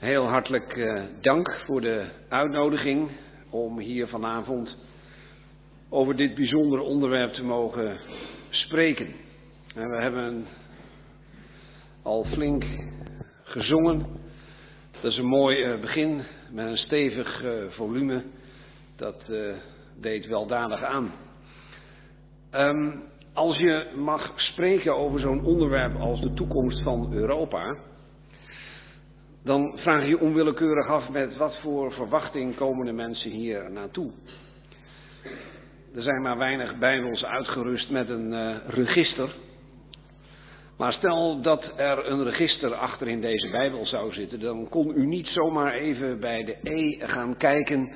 Heel hartelijk uh, dank voor de uitnodiging om hier vanavond over dit bijzondere onderwerp te mogen spreken. En we hebben al flink gezongen. Dat is een mooi uh, begin met een stevig uh, volume. Dat deed weldadig aan. Um, als je mag spreken over zo'n onderwerp als de toekomst van Europa, dan vraag je onwillekeurig af met wat voor verwachting komen de mensen hier naartoe. Er zijn maar weinig bijbels uitgerust met een uh, register. Maar stel dat er een register achter in deze bijbel zou zitten, dan kon u niet zomaar even bij de E gaan kijken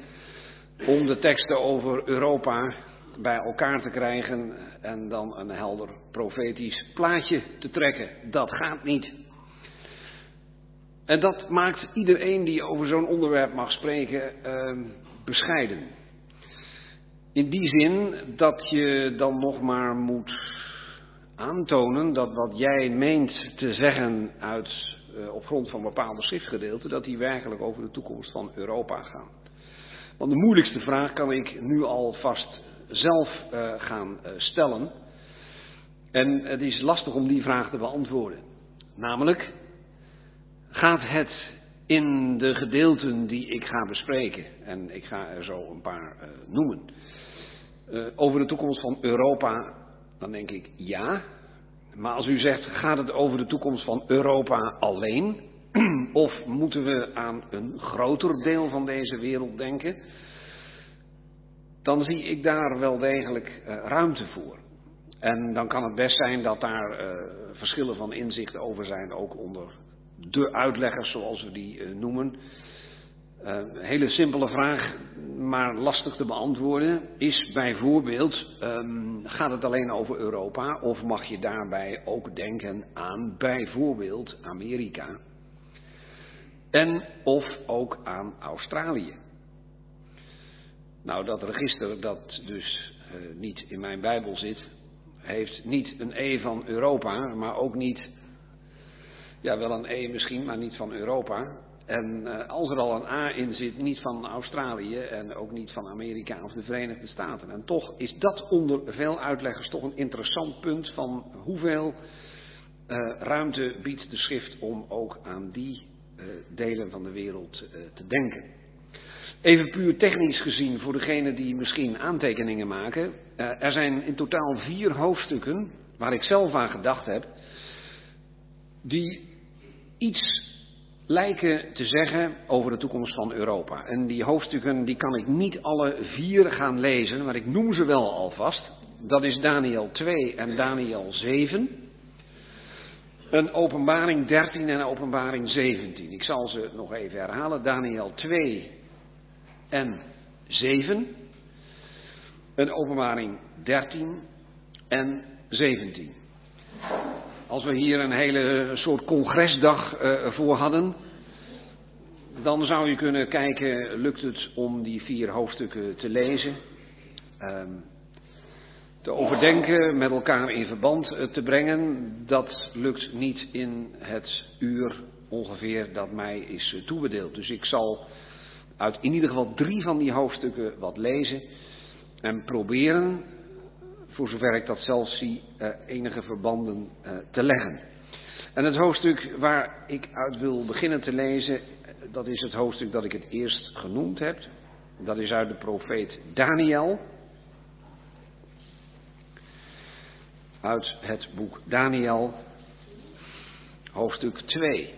om de teksten over Europa bij elkaar te krijgen en dan een helder profetisch plaatje te trekken. Dat gaat niet. En dat maakt iedereen die over zo'n onderwerp mag spreken uh, bescheiden. In die zin dat je dan nog maar moet aantonen dat wat jij meent te zeggen uit, uh, op grond van bepaalde schriftgedeelten, dat die werkelijk over de toekomst van Europa gaan. Want de moeilijkste vraag kan ik nu alvast zelf uh, gaan uh, stellen. En het is lastig om die vraag te beantwoorden. Namelijk, gaat het in de gedeelten die ik ga bespreken, en ik ga er zo een paar uh, noemen, over de toekomst van Europa, dan denk ik ja. Maar als u zegt, gaat het over de toekomst van Europa alleen? of moeten we aan een groter deel van deze wereld denken? dan zie ik daar wel degelijk uh, ruimte voor. En dan kan het best zijn dat daar verschillen van inzicht over zijn, ook onder de uitleggers zoals we die uh, noemen. Een hele simpele vraag, maar lastig te beantwoorden, is bijvoorbeeld, um, gaat het alleen over Europa of mag je daarbij ook denken aan bijvoorbeeld Amerika? En of ook aan Australië? Nou, dat register dat dus uh, niet in mijn Bijbel zit, heeft niet een E van Europa, maar ook niet, ja wel een E misschien, maar niet van Europa. En uh, als er al een A in zit, niet van Australië en ook niet van Amerika of de Verenigde Staten. En toch is dat onder veel uitleggers toch een interessant punt van hoeveel uh, ruimte biedt de schrift om ook aan die delen van de wereld te denken. Even puur technisch gezien voor degenen die misschien aantekeningen maken. Er zijn in totaal vier hoofdstukken waar ik zelf aan gedacht heb. Die iets lijken te zeggen over de toekomst van Europa. En die hoofdstukken die kan ik niet alle vier gaan lezen, maar ik noem ze wel alvast. Dat is Daniel 2 en Daniel 7. Een openbaring 13 en een openbaring 17. Ik zal ze nog even herhalen. Daniel 2 en 7. Een openbaring 13 en 17. Als we hier een hele soort congresdag uh, voor hadden, dan zou je kunnen kijken, lukt het om die vier hoofdstukken te lezen, um, te overdenken, met elkaar in verband uh, te brengen. Dat lukt niet in het uur ongeveer dat mij is uh, toebedeeld. Dus ik zal uit in ieder geval drie van die hoofdstukken wat lezen en proberen, voor zover ik dat zelf zie, uh, enige verbanden uh, te leggen. En het hoofdstuk waar ik uit wil beginnen te lezen, dat is het hoofdstuk dat ik het eerst genoemd heb. Dat is uit de profeet Daniel. Uit het boek Daniel, hoofdstuk 2.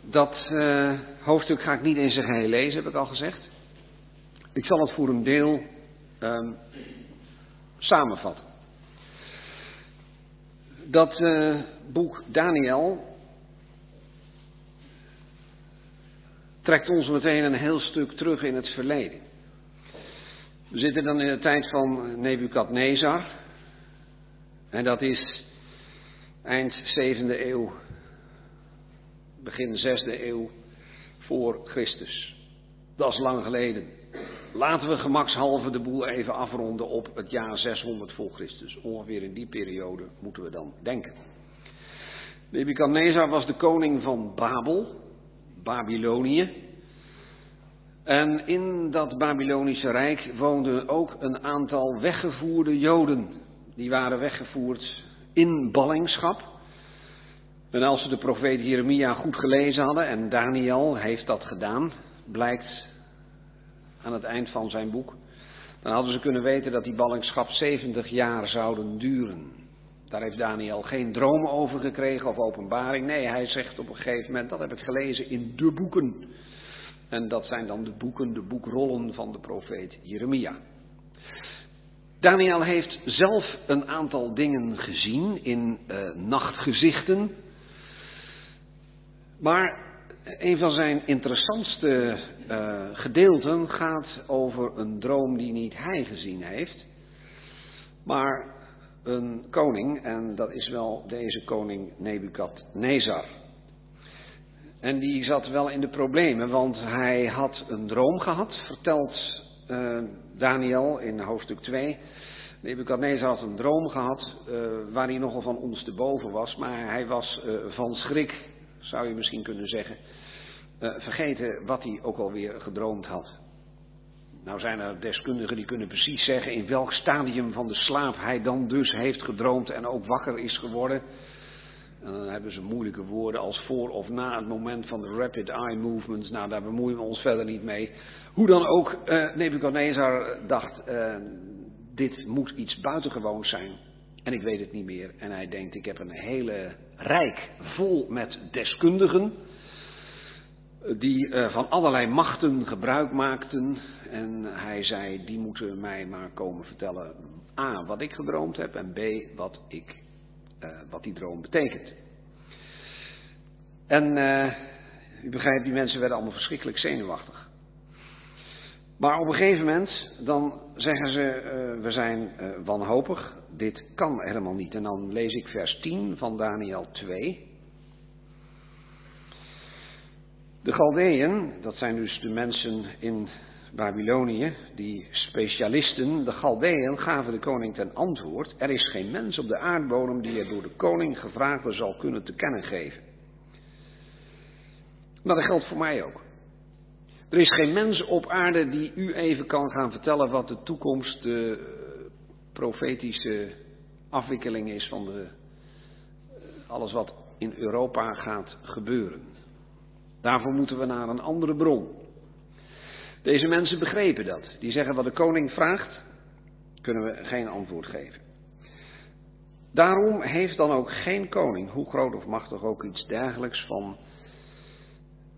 Dat hoofdstuk ga ik niet in zijn geheel lezen, heb ik al gezegd. Ik zal het voor een deel um, samenvatten. Dat uh, boek Daniel trekt ons meteen een heel stuk terug in het verleden. We zitten dan in de tijd van Nebukadnezar. En dat is eind 7e eeuw begin 6e eeuw voor Christus. Dat is lang geleden. Laten we gemakshalve de boel even afronden op het jaar 600 voor Christus. Ongeveer in die periode moeten we dan denken. Nebukadnezar was de koning van Babel, Babylonië. En in dat Babylonische rijk woonden ook een aantal weggevoerde Joden. Die waren weggevoerd in ballingschap. En als ze de profeet Jeremia goed gelezen hadden, en Daniel heeft dat gedaan, blijkt aan het eind van zijn boek, dan hadden ze kunnen weten dat die ballingschap 70 jaar zouden duren. Daar heeft Daniel geen droom over gekregen of openbaring. Nee, hij zegt op een gegeven moment, dat heb ik gelezen in de boeken. En dat zijn dan de boeken, de boekrollen van de profeet Jeremia. Daniel heeft zelf een aantal dingen gezien in uh, nachtgezichten. Maar een van zijn interessantste uh, gedeelten gaat over een droom die niet hij gezien heeft, maar een koning, en dat is wel deze koning Nebukadnezar. En die zat wel in de problemen, want hij had een droom gehad, vertelt uh, Daniel in hoofdstuk 2. Nebukadnezar had een droom gehad uh, waar hij nogal van ons te boven was, maar hij was van schrik, zou je misschien kunnen zeggen, vergeten wat hij ook alweer gedroomd had. Nou zijn er deskundigen die kunnen precies zeggen in welk stadium van de slaap hij dan dus heeft gedroomd en ook wakker is geworden. En dan hebben ze moeilijke woorden als voor of na het moment van de rapid eye movements. Nou, daar bemoeien we ons verder niet mee. Hoe dan ook, uh, Nebuchadnezzar dacht, uh, dit moet iets buitengewoons zijn. En ik weet het niet meer. En hij denkt, ik heb een hele rijk vol met deskundigen. Die uh, van allerlei machten gebruik maakten. En hij zei, die moeten mij maar komen vertellen. A, wat ik gedroomd heb. En B, wat ik uh, wat die droom betekent. En uh, u begrijpt, die mensen werden allemaal verschrikkelijk zenuwachtig. Maar op een gegeven moment, dan zeggen ze, uh, we zijn wanhopig, dit kan helemaal niet. En dan lees ik vers 10 van Daniel 2. De Galdeën, dat zijn dus de mensen in Babylonië, die specialisten, de Galdeën, gaven de koning ten antwoord: Er is geen mens op de aardbodem die er door de koning gevraagde zal kunnen te kennen geven. Maar dat geldt voor mij ook. Er is geen mens op aarde die u even kan gaan vertellen wat de toekomst, de profetische afwikkeling is van de, alles wat in Europa gaat gebeuren. Daarvoor moeten we naar een andere bron. Deze mensen begrepen dat. Die zeggen wat de koning vraagt, kunnen we geen antwoord geven. Daarom heeft dan ook geen koning, hoe groot of machtig ook iets dergelijks, van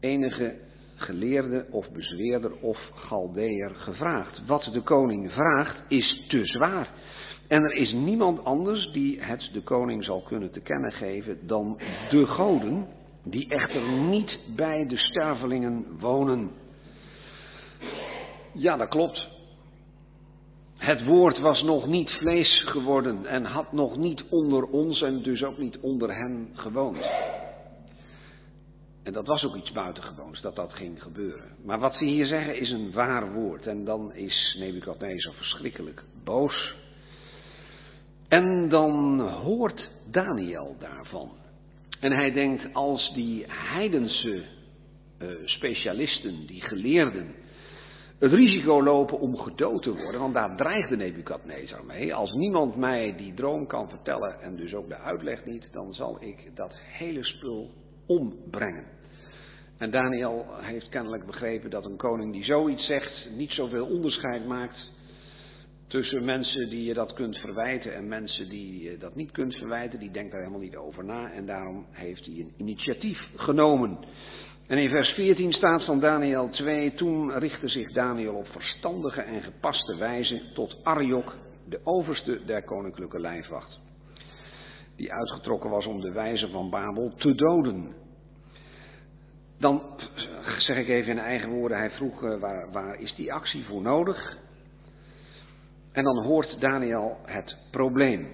enige geleerde of bezweerder of galdeer gevraagd. Wat de koning vraagt is te zwaar. En er is niemand anders die het de koning zal kunnen te kennen geven dan de goden, die echter niet bij de stervelingen wonen. Ja, dat klopt. Het woord was nog niet vlees geworden en had nog niet onder ons en dus ook niet onder hen gewoond. En dat was ook iets buitengewoons dat dat ging gebeuren. Maar wat ze hier zeggen is een waar woord. En dan is Nebukadnezar verschrikkelijk boos. En dan hoort Daniel daarvan. En hij denkt als die heidense uh, specialisten, die geleerden, het risico lopen om gedood te worden, want daar dreigde Nebukadnezar mee. Als niemand mij die droom kan vertellen en dus ook de uitleg niet, dan zal ik dat hele spul ombrengen. En Daniel heeft kennelijk begrepen dat een koning die zoiets zegt niet zoveel onderscheid maakt tussen mensen die je dat kunt verwijten en mensen die je dat niet kunt verwijten. Die denkt daar helemaal niet over na en daarom heeft hij een initiatief genomen. En in vers 14 staat van Daniel 2, toen richtte zich Daniel op verstandige en gepaste wijze tot Arjok, de overste der koninklijke lijfwacht, die uitgetrokken was om de wijze van Babel te doden. Dan zeg ik even in eigen woorden, hij vroeg uh, waar, waar is die actie voor nodig? En dan hoort Daniel het probleem.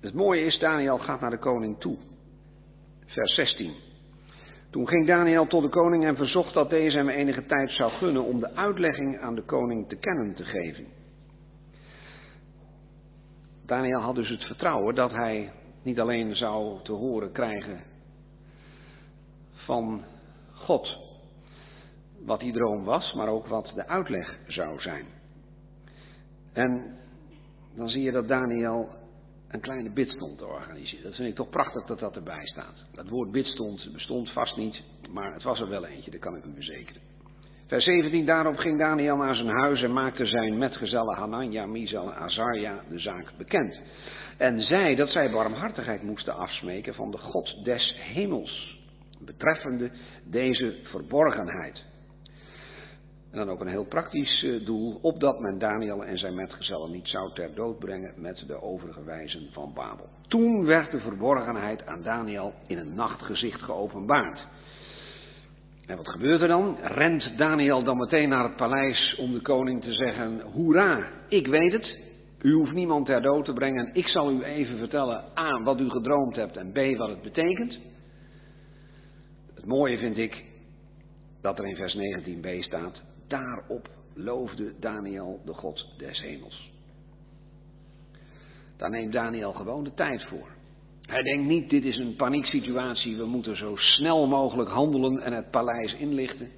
Het mooie is, Daniel gaat naar de koning toe vers 16. Toen ging Daniel tot de koning en verzocht dat deze hem enige tijd zou gunnen om de uitlegging aan de koning te kennen te geven. Daniel had dus het vertrouwen dat hij niet alleen zou te horen krijgen van God wat die droom was, maar ook wat de uitleg zou zijn. En dan zie je dat Daniel een kleine bidstond organiseert. Dat vind ik toch prachtig dat dat erbij staat. Dat woord bidstond bestond vast niet, maar het was er wel eentje, dat kan ik u verzekeren. Vers 17, daarop ging Daniel naar zijn huis en maakte zijn metgezellen Hanania, Misael en Azaria de zaak bekend. En zei dat zij barmhartigheid moesten afsmeken van de God des hemels, betreffende deze verborgenheid. En dan ook een heel praktisch eh, doel, opdat men Daniel en zijn metgezellen niet zou ter dood brengen met de overige wijzen van Babel. Toen werd de verborgenheid aan Daniel in een nachtgezicht geopenbaard. En wat gebeurt er dan? Rent Daniel dan meteen naar het paleis om de koning te zeggen: Hoera, ik weet het. U hoeft niemand ter dood te brengen. Ik zal u even vertellen: A, wat u gedroomd hebt en B, wat het betekent. Het mooie vind ik dat er in vers 19b staat: Daarop loofde Daniel de God des hemels. Daar neemt Daniel gewoon de tijd voor. Hij denkt niet, dit is een panieksituatie, we moeten zo snel mogelijk handelen en het paleis inlichten.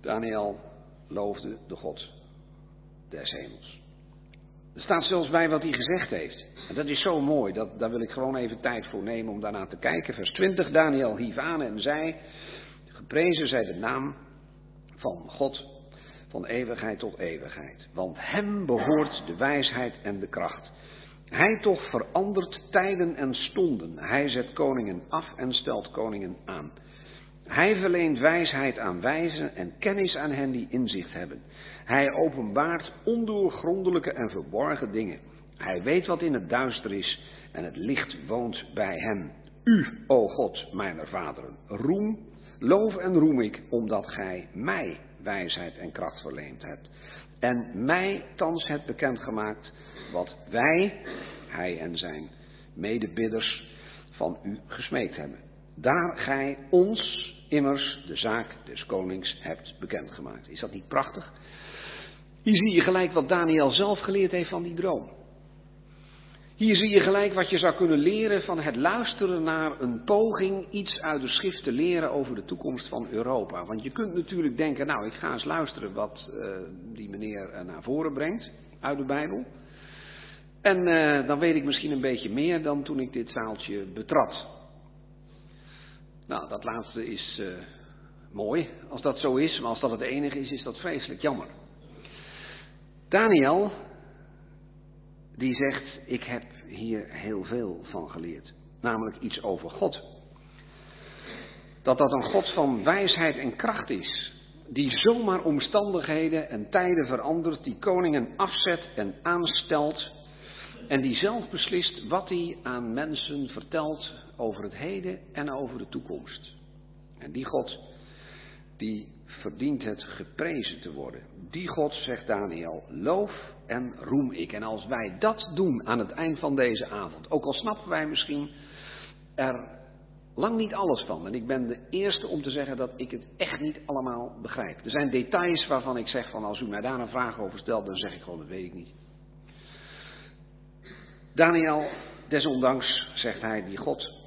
Daniel loofde de God des hemels. Er staat zelfs bij wat hij gezegd heeft. En dat is zo mooi, dat, daar wil ik gewoon even tijd voor nemen om daarna te kijken. Vers 20, Daniel hief aan en zei, geprezen zij de naam van God van eeuwigheid tot eeuwigheid. Want hem behoort de wijsheid en de kracht. Hij toch verandert tijden en stonden. Hij zet koningen af en stelt koningen aan. Hij verleent wijsheid aan wijzen en kennis aan hen die inzicht hebben. Hij openbaart ondoorgrondelijke en verborgen dingen. Hij weet wat in het duister is en het licht woont bij hem. U, o God, mijn vaderen, roem, loof en roem ik, omdat gij mij wijsheid en kracht verleend hebt. En mij thans hebt bekendgemaakt wat wij, hij en zijn medebidders, van u gesmeekt hebben. Daar gij ons immers de zaak des konings hebt bekendgemaakt. Is dat niet prachtig? Hier zie je gelijk wat Daniel zelf geleerd heeft van die droom. Hier zie je gelijk wat je zou kunnen leren van het luisteren naar een poging iets uit de schrift te leren over de toekomst van Europa. Want je kunt natuurlijk denken, nou ik ga eens luisteren wat uh, die meneer naar voren brengt uit de Bijbel. En uh, dan weet ik misschien een beetje meer dan toen ik dit zaaltje betrad. Nou, dat laatste is mooi, als dat zo is, maar als dat het enige is, is dat vreselijk jammer. Daniel, die zegt, ik heb hier heel veel van geleerd. Namelijk iets over God. Dat dat een God van wijsheid en kracht is. Die zomaar omstandigheden en tijden verandert, die koningen afzet en aanstelt. En die zelf beslist wat hij aan mensen vertelt over het heden en over de toekomst. En die God, die verdient het geprezen te worden. Die God, zegt Daniel, loof en roem ik. En als wij dat doen aan het eind van deze avond, ook al snappen wij misschien er lang niet alles van. En ik ben de eerste om te zeggen dat ik het echt niet allemaal begrijp. Er zijn details waarvan ik zeg van als u mij daar een vraag over stelt, dan zeg ik gewoon dat weet ik niet. Daniel, desondanks, zegt hij, die God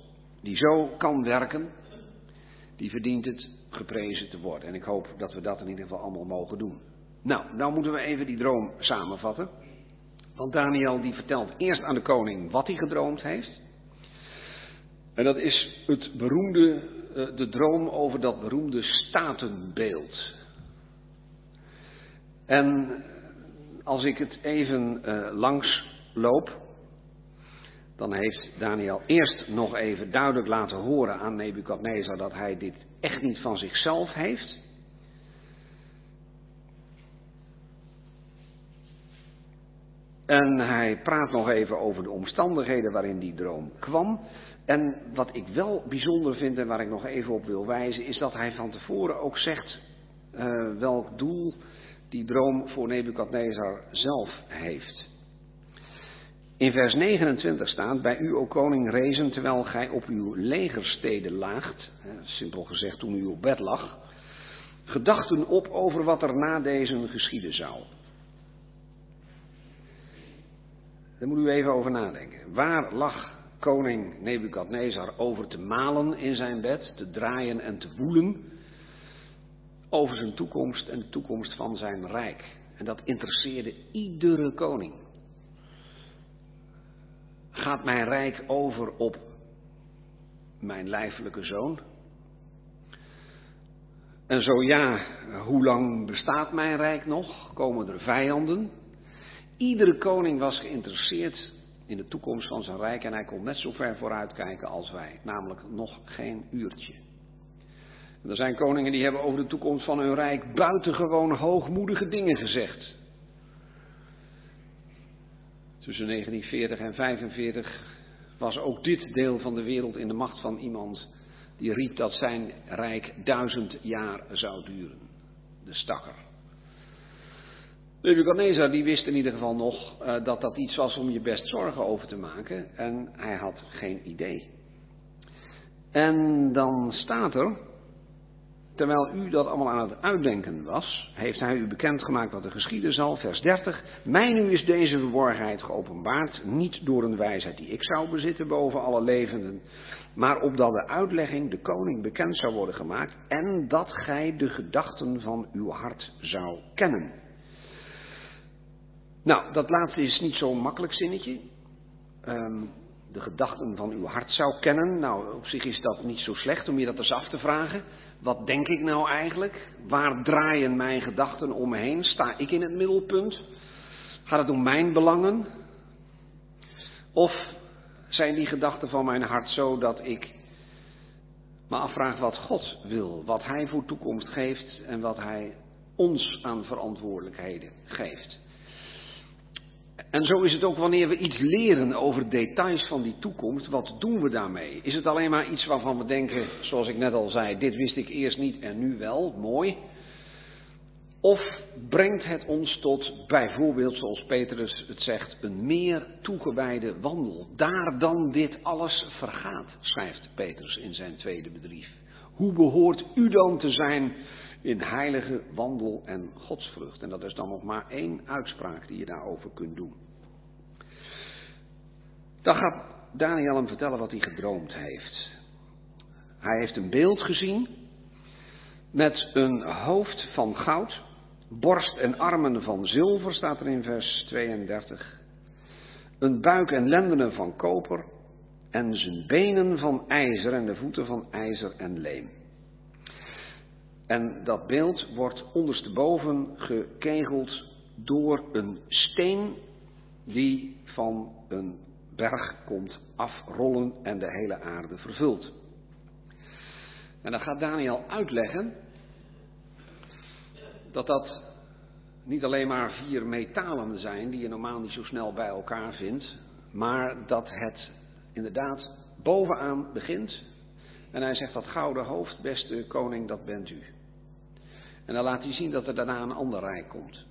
die zo kan werken, die verdient het geprezen te worden. En ik hoop dat we dat in ieder geval allemaal mogen doen. Nou, nou moeten we even die droom samenvatten. Want Daniel die vertelt eerst aan de koning wat hij gedroomd heeft. En dat is het beroemde, eh, de droom over dat beroemde statenbeeld. En als ik het even uh, langs loop, dan heeft Daniel eerst nog even duidelijk laten horen aan Nebukadnezar dat hij dit echt niet van zichzelf heeft. En hij praat nog even over de omstandigheden waarin die droom kwam. En wat ik wel bijzonder vind en waar ik nog even op wil wijzen, is dat hij van tevoren ook zegt uh, welk doel die droom voor Nebukadnezar zelf heeft. In vers 29 staat, bij u, o koning, rezen terwijl gij op uw legersteden laagt, simpel gezegd toen u op bed lag, gedachten op over wat er na deze geschieden zou. Daar moet u even over nadenken. Waar lag koning Nebukadnezar over te malen in zijn bed, te draaien en te woelen over zijn toekomst en de toekomst van zijn rijk. En dat interesseerde iedere koning. Gaat mijn rijk over op mijn lijfelijke zoon? En zo ja, hoe lang bestaat mijn rijk nog? Komen er vijanden? Iedere koning was geïnteresseerd in de toekomst van zijn rijk en hij kon net zo ver vooruitkijken als wij, namelijk nog geen uurtje. Er zijn koningen die hebben over de toekomst van hun rijk buitengewoon hoogmoedige dingen gezegd. Tussen 1940 en 1945 was ook dit deel van de wereld in de macht van iemand die riep dat zijn rijk duizend jaar zou duren. De stakker. Nebuchadnezzar die wist in ieder geval nog uh, dat dat iets was om je best zorgen over te maken en hij had geen idee. En dan staat er, terwijl u dat allemaal aan het uitdenken was, heeft hij u bekendgemaakt wat er geschieden zal, vers 30. Mij nu is deze verborgenheid geopenbaard, niet door een wijsheid die ik zou bezitten boven alle levenden, maar opdat de uitlegging de koning bekend zou worden gemaakt en dat gij de gedachten van uw hart zou kennen. Nou, dat laatste is niet zo'n makkelijk zinnetje. Um, de gedachten van uw hart zou kennen. Nou, op zich is dat niet zo slecht om je dat eens af te vragen. Wat denk ik nou eigenlijk? Waar draaien mijn gedachten om me heen? Sta ik in het middelpunt? Gaat het om mijn belangen? Of zijn die gedachten van mijn hart zo dat ik me afvraag wat God wil, wat Hij voor toekomst geeft en wat Hij ons aan verantwoordelijkheden geeft? En zo is het ook wanneer we iets leren over details van die toekomst, wat doen we daarmee? Is het alleen maar iets waarvan we denken, zoals ik net al zei, dit wist ik eerst niet en nu wel, mooi? Of brengt het ons tot bijvoorbeeld, zoals Petrus het zegt, een meer toegewijde wandel? Daar dan dit alles vergaat, schrijft Petrus in zijn tweede bedrief. Hoe behoort u dan te zijn in heilige wandel en godsvrucht. En dat is dan nog maar één uitspraak die je daarover kunt doen. Dan gaat Daniel hem vertellen wat hij gedroomd heeft. Hij heeft een beeld gezien met een hoofd van goud, borst en armen van zilver, staat er in vers 32. Een buik en lendenen van koper en zijn benen van ijzer en de voeten van ijzer en leem. En dat beeld wordt ondersteboven gekegeld door een steen die van een berg komt afrollen en de hele aarde vervult. En dan gaat Daniel uitleggen dat dat niet alleen maar vier metalen zijn die je normaal niet zo snel bij elkaar vindt, maar dat het inderdaad bovenaan begint. En hij zegt dat gouden hoofd, beste koning, dat bent u. En dan laat hij zien dat er daarna een ander rijk komt.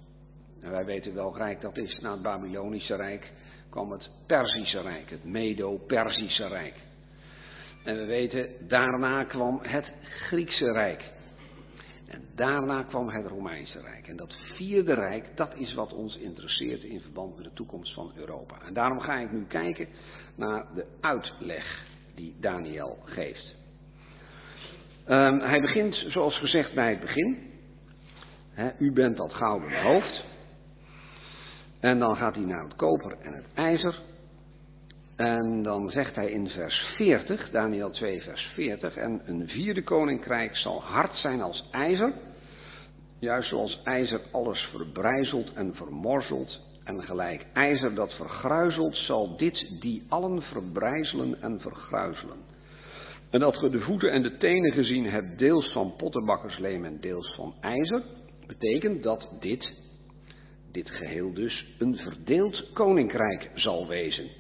En wij weten welk rijk dat is. Na het Babylonische rijk kwam het Perzische rijk, het Medo-Perzische rijk. En we weten, daarna kwam het Griekse rijk. En daarna kwam het Romeinse rijk. En dat vierde rijk, dat is wat ons interesseert in verband met de toekomst van Europa. En daarom ga ik nu kijken naar de uitleg die Daniel geeft. Um, hij begint, zoals gezegd, bij het begin u bent dat gouden hoofd. En dan gaat hij naar het koper en het ijzer. En dan zegt hij in vers 40, Daniel 2, vers 40, en een vierde koninkrijk zal hard zijn als ijzer, juist zoals ijzer alles verbrijzelt en vermorzelt, en gelijk ijzer dat vergruizelt, zal dit die allen verbrijzelen en vergruizelen. En dat ge de voeten en de tenen gezien hebt, deels van pottenbakkersleem en deels van ijzer, betekent dat dit, dit geheel dus, een verdeeld koninkrijk zal wezen.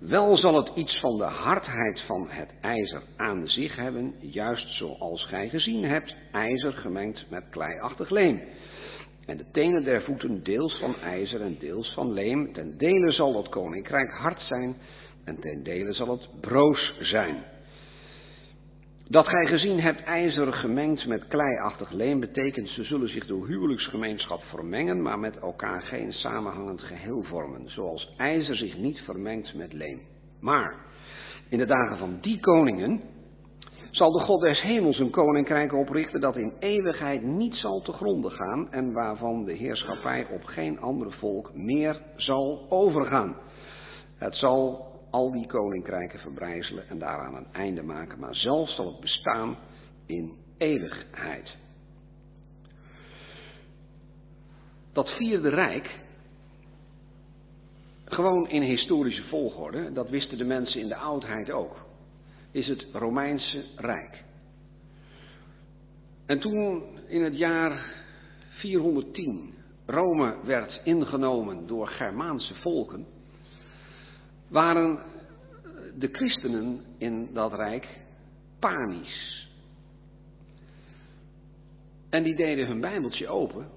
Wel zal het iets van de hardheid van het ijzer aan zich hebben, juist zoals gij gezien hebt, ijzer gemengd met kleiachtig leem. En de tenen der voeten deels van ijzer en deels van leem. Ten dele zal dat koninkrijk hard zijn en ten dele zal het broos zijn. Dat gij gezien hebt ijzer gemengd met kleiachtig leem betekent ze zullen zich door huwelijksgemeenschap vermengen, maar met elkaar geen samenhangend geheel vormen, zoals ijzer zich niet vermengt met leem. Maar In de dagen van die koningen zal de God des hemels een koninkrijk oprichten dat in eeuwigheid niet zal te gronden gaan en waarvan de heerschappij op geen ander volk meer zal overgaan. Het zal al die koninkrijken verbrijzelen en daaraan een einde maken, maar zelf zal het bestaan in eeuwigheid. Dat vierde rijk, gewoon in historische volgorde, dat wisten de mensen in de oudheid ook, is het Romeinse Rijk. En toen in het jaar 410 Rome werd ingenomen door Germaanse volken, waren de christenen in dat rijk panisch. En die deden hun Bijbeltje open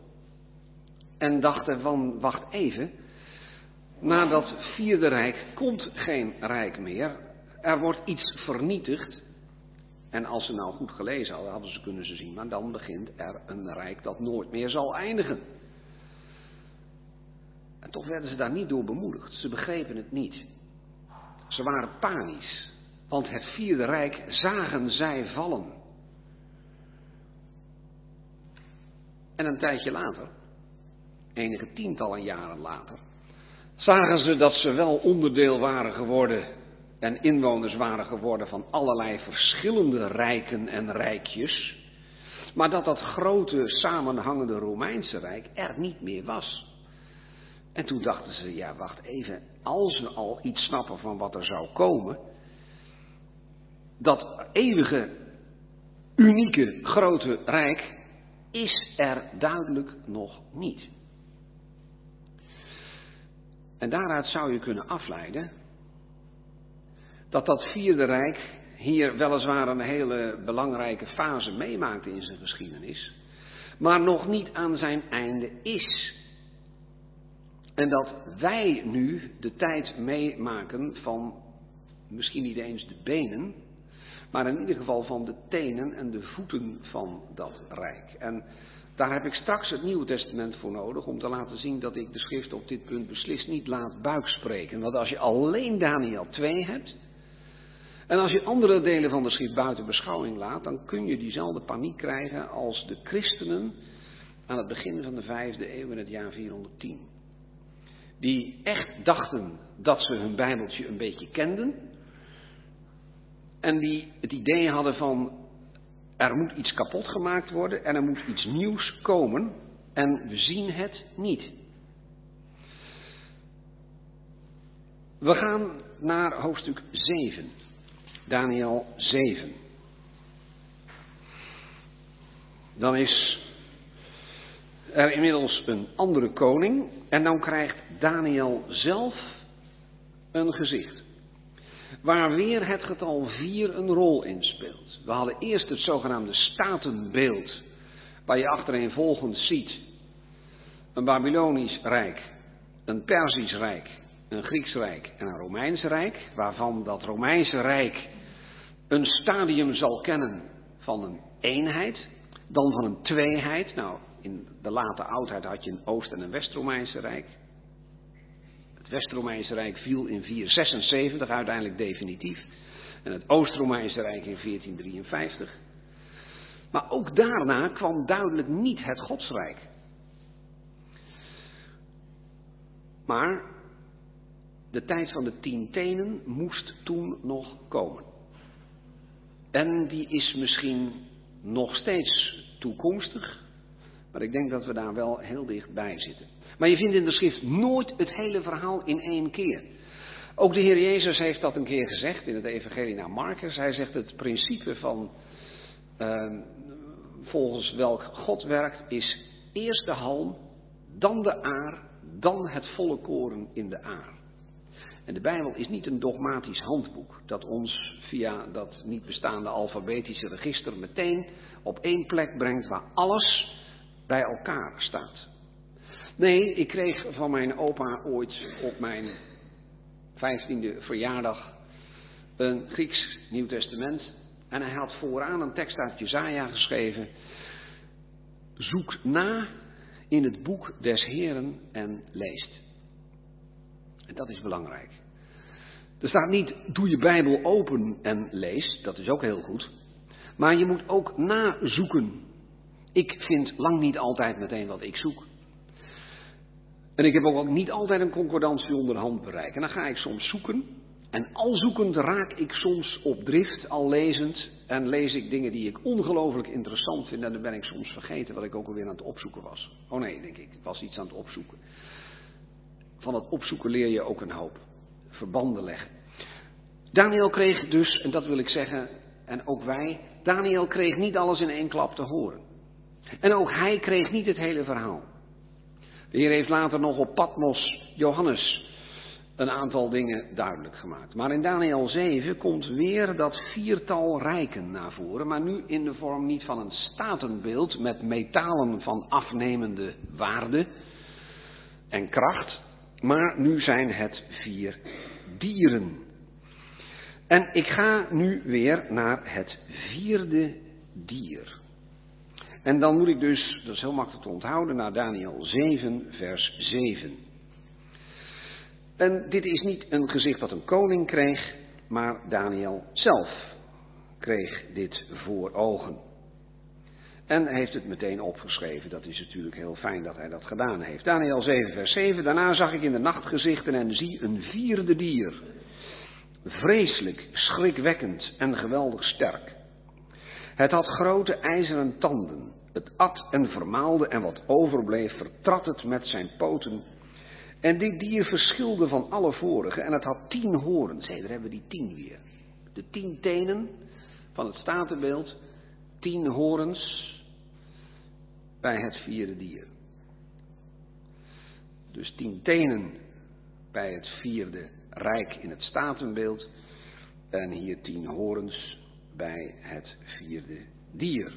en dachten van, wacht even, na dat vierde rijk komt geen rijk meer. Er wordt iets vernietigd. En als ze nou goed gelezen hadden, hadden ze kunnen ze zien, maar dan begint er een rijk dat nooit meer zal eindigen. En toch werden ze daar niet door bemoedigd. Ze begrepen het niet. Ze waren panisch, want het vierde rijk zagen zij vallen. En een tijdje later, enige tientallen jaren later, zagen ze dat ze wel onderdeel waren geworden en inwoners waren geworden van allerlei verschillende rijken en rijkjes, maar dat dat grote samenhangende Romeinse Rijk er niet meer was. En toen dachten ze, ja wacht even, als we al iets snappen van wat er zou komen, dat eeuwige, unieke, grote rijk is er duidelijk nog niet. En daaruit zou je kunnen afleiden dat dat vierde rijk hier weliswaar een hele belangrijke fase meemaakt in zijn geschiedenis, maar nog niet aan zijn einde is. En dat wij nu de tijd meemaken van misschien niet eens de benen, maar in ieder geval van de tenen en de voeten van dat rijk. En daar heb ik straks het Nieuwe Testament voor nodig om te laten zien dat ik de schrift op dit punt beslist niet laat buikspreken. Want als je alleen Daniel 2 hebt, en als je andere delen van de schrift buiten beschouwing laat, dan kun je diezelfde paniek krijgen als de christenen aan het begin van de vijfde eeuw in het jaar 410. Die echt dachten dat ze hun Bijbeltje een beetje kenden. En die het idee hadden van er moet iets kapot gemaakt worden en er moet iets nieuws komen en we zien het niet. We gaan naar hoofdstuk 7. Daniel 7. Dan is er inmiddels een andere koning en dan krijgt Daniel zelf een gezicht. Waar weer het getal 4 een rol in speelt. We hadden eerst het zogenaamde statenbeeld, waar je achtereenvolgend ziet een Babylonisch rijk, een Persisch rijk, een Grieks rijk en een Romeins rijk, waarvan dat Romeinse rijk een stadium zal kennen van een eenheid, dan van een tweeheid. Nou, in de late oudheid had je een Oost- en een West-Romeinse rijk. Het West-Romeinse rijk viel in 476 uiteindelijk definitief. En het Oost-Romeinse rijk in 1453. Maar ook daarna kwam duidelijk niet het Godsrijk. Maar de tijd van de tien tenen moest toen nog komen. En die is misschien nog steeds toekomstig, maar ik denk dat we daar wel heel dichtbij zitten. Maar je vindt in de schrift nooit het hele verhaal in één keer. Ook de Heer Jezus heeft dat een keer gezegd in het Evangelie naar Marcus. Hij zegt het principe van uh, volgens welk God werkt is eerst de halm, dan de aar, dan het volle koren in de aar. En de Bijbel is niet een dogmatisch handboek dat ons via dat niet bestaande alfabetische register meteen op één plek brengt waar alles bij elkaar staat. Nee, ik kreeg van mijn opa ooit op mijn vijftiende verjaardag een Grieks Nieuw Testament. En hij had vooraan een tekst uit Jezaja geschreven. Zoek na in het boek des Heren en leest. En dat is belangrijk. Er staat niet, doe je Bijbel open en lees, dat is ook heel goed. Maar je moet ook nazoeken. Ik vind lang niet altijd meteen wat ik zoek. En ik heb ook niet altijd een concordantie onder de hand bereikt. En dan ga ik soms zoeken. En al zoekend raak ik soms op drift, al lezend. En lees ik dingen die ik ongelooflijk interessant vind. En dan ben ik soms vergeten wat ik ook alweer aan het opzoeken was. Oh nee, denk ik, ik was iets aan het opzoeken. Van het opzoeken leer je ook een hoop. Verbanden leggen. Daniel kreeg dus, en dat wil ik zeggen, en ook wij, Daniel kreeg niet alles in één klap te horen. En ook hij kreeg niet het hele verhaal. De Heer heeft later nog op Patmos Johannes een aantal dingen duidelijk gemaakt. Maar in Daniel 7 komt weer dat viertal rijken naar voren, maar nu in de vorm niet van een statenbeeld met metalen van afnemende waarde en kracht, maar nu zijn het vier dieren. En ik ga nu weer naar het vierde dier. En dan moet ik dus, dat is heel makkelijk te onthouden, naar Daniel 7, vers 7. En dit is niet een gezicht dat een koning kreeg, maar Daniel zelf kreeg dit voor ogen. En heeft het meteen opgeschreven. Dat is natuurlijk heel fijn dat hij dat gedaan heeft. Daniel 7, vers 7. Daarna zag ik in de nacht gezichten en zie een vierde dier. Vreselijk, schrikwekkend en geweldig sterk. Het had grote ijzeren tanden. Het at en vermaalde en wat overbleef vertrad het met zijn poten. En dit dier verschilde van alle vorige en het had tien horens. Hé, daar hebben we die tien weer. De tien tenen van het statenbeeld, tien horens bij het vierde dier. Dus tien tenen bij het vierde rijk in het statenbeeld en hier tien horens bij het vierde dier.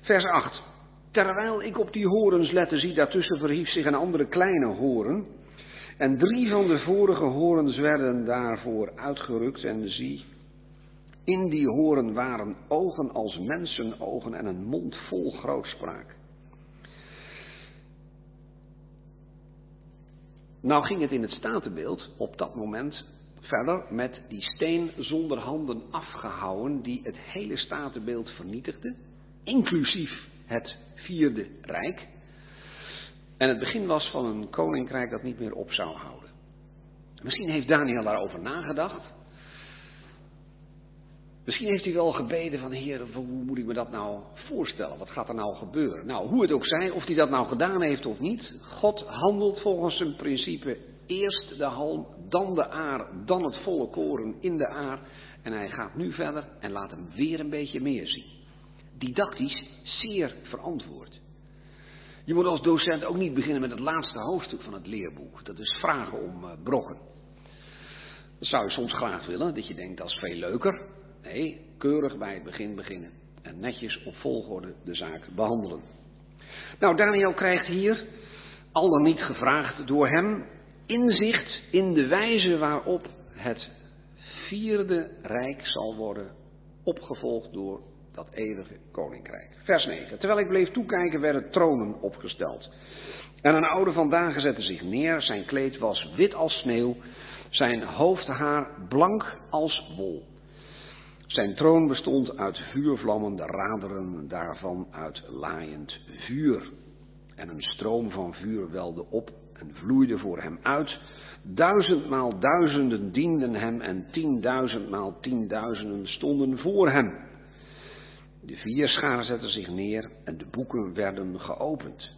Vers 8. Terwijl ik op die horens lette, zie daartussen verhief zich een andere kleine horen. En drie van de vorige horens werden daarvoor uitgerukt. En zie, in die horen waren ogen als mensenogen en een mond vol grootspraak. Nou ging het in het statenbeeld op dat moment verder met die steen zonder handen afgehouwen die het hele statenbeeld vernietigde, inclusief het vierde rijk. En het begin was van een koninkrijk dat niet meer op zou houden. Misschien heeft Daniel daarover nagedacht. Misschien heeft hij wel gebeden van Heer, hoe moet ik me dat nou voorstellen? Wat gaat er nou gebeuren? Nou, hoe het ook zij, of hij dat nou gedaan heeft of niet, God handelt volgens zijn principe eerst de halm, dan de aar, dan het volle koren in de aar. En hij gaat nu verder en laat hem weer een beetje meer zien. Didactisch zeer verantwoord. Je moet als docent ook niet beginnen met het laatste hoofdstuk van het leerboek. Dat is vragen om uh, brokken. Dat zou je soms graag willen, dat je denkt dat is veel leuker. Nee, keurig bij het begin beginnen. En netjes op volgorde de zaak behandelen. Nou, Daniel krijgt hier, al dan niet gevraagd door hem, inzicht in de wijze waarop het vierde rijk zal worden opgevolgd door dat eeuwige koninkrijk. Vers 9. Terwijl ik bleef toekijken werden tronen opgesteld. En een oude vandaag zette zich neer, zijn kleed was wit als sneeuw, zijn hoofdhaar blank als wol. Zijn troon bestond uit vuurvlammen, de raderen daarvan uit laaiend vuur. En een stroom van vuur welde op en vloeide voor hem uit. Duizendmaal duizenden dienden hem en tienduizendmaal tienduizenden stonden voor hem. De vier scharen zetten zich neer en de boeken werden geopend.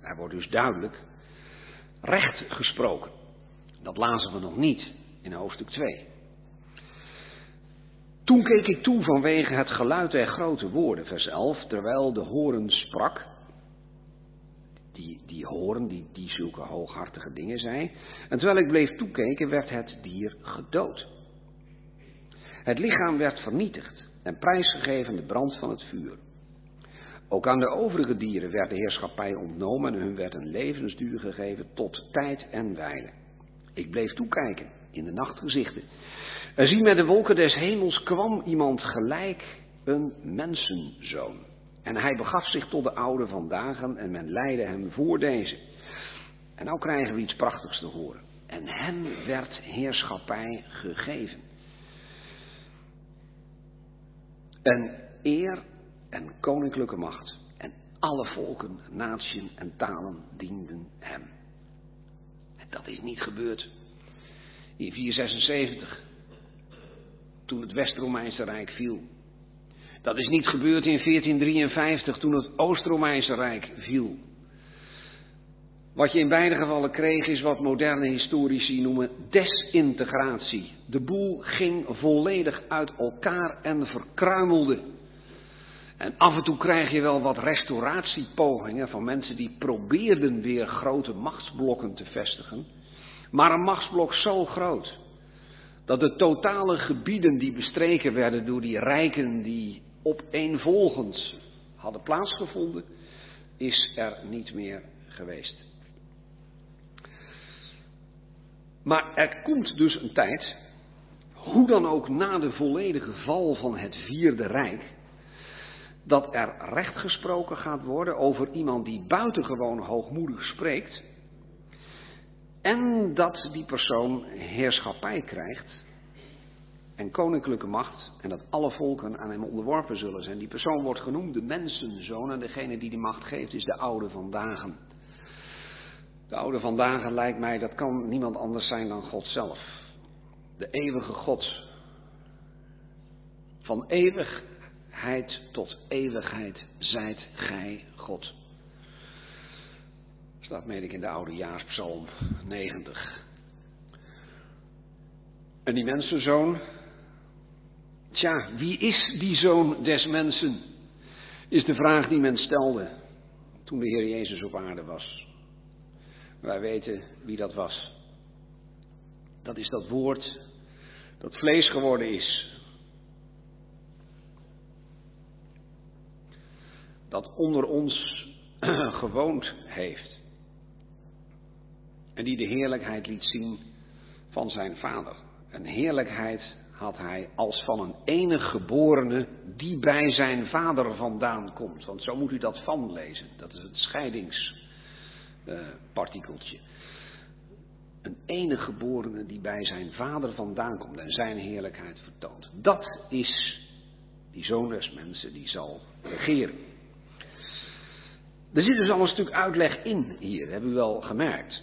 Er wordt dus duidelijk recht gesproken. Dat lazen we nog niet in hoofdstuk 2. Toen keek ik toe vanwege het geluid der grote woorden, vers 11, terwijl de horen sprak. Die, die horen, die, die zulke hooghartige dingen zei. En terwijl ik bleef toekeken, werd het dier gedood. Het lichaam werd vernietigd en prijsgegeven de brand van het vuur. Ook aan de overige dieren werd de heerschappij ontnomen en hun werd een levensduur gegeven tot tijd en wijle. Ik bleef toekijken in de nachtgezichten. En zie met de wolken des hemels kwam iemand gelijk een mensenzoon. En hij begaf zich tot de oude van dagen en men leidde hem voor deze. En nou krijgen we iets prachtigs te horen. En hem werd heerschappij gegeven. En eer en koninklijke macht. En alle volken, naties en talen dienden hem. En dat is niet gebeurd in 476, toen het West-Romeinse Rijk viel. Dat is niet gebeurd in 1453, toen het Oost-Romeinse Rijk viel. Wat je in beide gevallen kreeg is wat moderne historici noemen desintegratie. De boel ging volledig uit elkaar en verkruimelde. En af en toe krijg je wel wat restauratiepogingen van mensen die probeerden weer grote machtsblokken te vestigen. Maar een machtsblok zo groot dat de totale gebieden die bestreken werden door die rijken die opeenvolgend hadden plaatsgevonden, is er niet meer geweest. Maar er komt dus een tijd, hoe dan ook na de volledige val van het vierde rijk, dat er recht gesproken gaat worden over iemand die buitengewoon hoogmoedig spreekt. En dat die persoon heerschappij krijgt en koninklijke macht en dat alle volken aan hem onderworpen zullen zijn. Die persoon wordt genoemd de mensenzoon en degene die die macht geeft is de oude van dagen. De oude van dagen lijkt mij, dat kan niemand anders zijn dan God zelf. De eeuwige God. Van eeuwigheid tot eeuwigheid zijt gij God. Staat meen ik in de oude jaarspsalm 90. En die mensenzoon, tja, wie is die zoon des mensen? Is de vraag die men stelde toen de Heer Jezus op aarde was. Wij weten wie dat was. Dat is dat woord dat vlees geworden is. Dat onder ons gewoond heeft. En die de heerlijkheid liet zien van zijn vader. Een heerlijkheid had hij als van een enig geborene die bij zijn vader vandaan komt. Want zo moet u dat van lezen. Dat is het scheidingspartikeltje. een enig geborene die bij zijn vader vandaan komt en zijn heerlijkheid vertoont. Dat is die zoon des mensen die zal regeren. Er zit dus al een stuk uitleg in hier, hebben we wel gemerkt.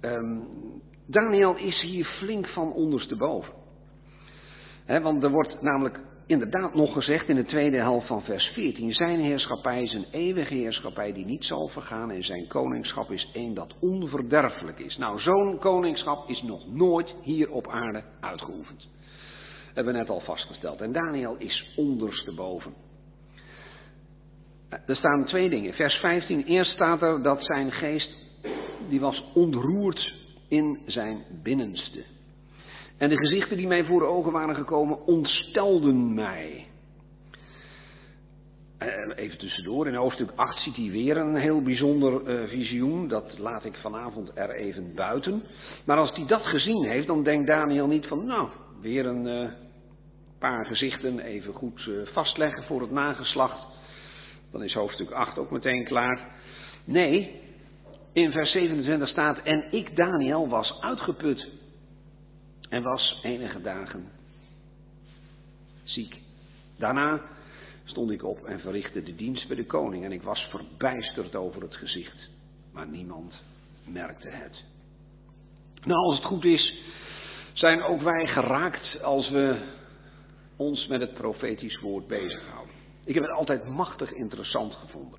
Um, Daniel is hier flink van ondersteboven. He, want er wordt namelijk inderdaad nog gezegd in de tweede helft van vers 14: Zijn heerschappij is een eeuwige heerschappij die niet zal vergaan en zijn koningschap is één dat onverderfelijk is. Nou, zo'n koningschap is nog nooit hier op aarde uitgeoefend. Hebben we net al vastgesteld. En Daniel is ondersteboven. Er staan twee dingen. Vers 15, eerst staat er dat zijn geest, die was ontroerd in zijn binnenste. En de gezichten die mij voor de ogen waren gekomen, ontstelden mij. Eh, even tussendoor, in hoofdstuk 8 ziet hij weer een heel bijzonder uh, visioen. Dat laat ik vanavond er even buiten. Maar als hij dat gezien heeft, dan denkt Daniel niet van, nou, weer een uh, paar gezichten even goed vastleggen voor het nageslacht. Dan is hoofdstuk 8 ook meteen klaar. Nee, in vers 27 staat, en ik, Daniel, was uitgeput en was enige dagen ziek. Daarna stond ik op en verrichtte de dienst bij de koning en ik was verbijsterd over het gezicht, maar niemand merkte het. Nou, als het goed is, zijn ook wij geraakt als we ons met het profetisch woord bezighouden. Ik heb het altijd machtig interessant gevonden.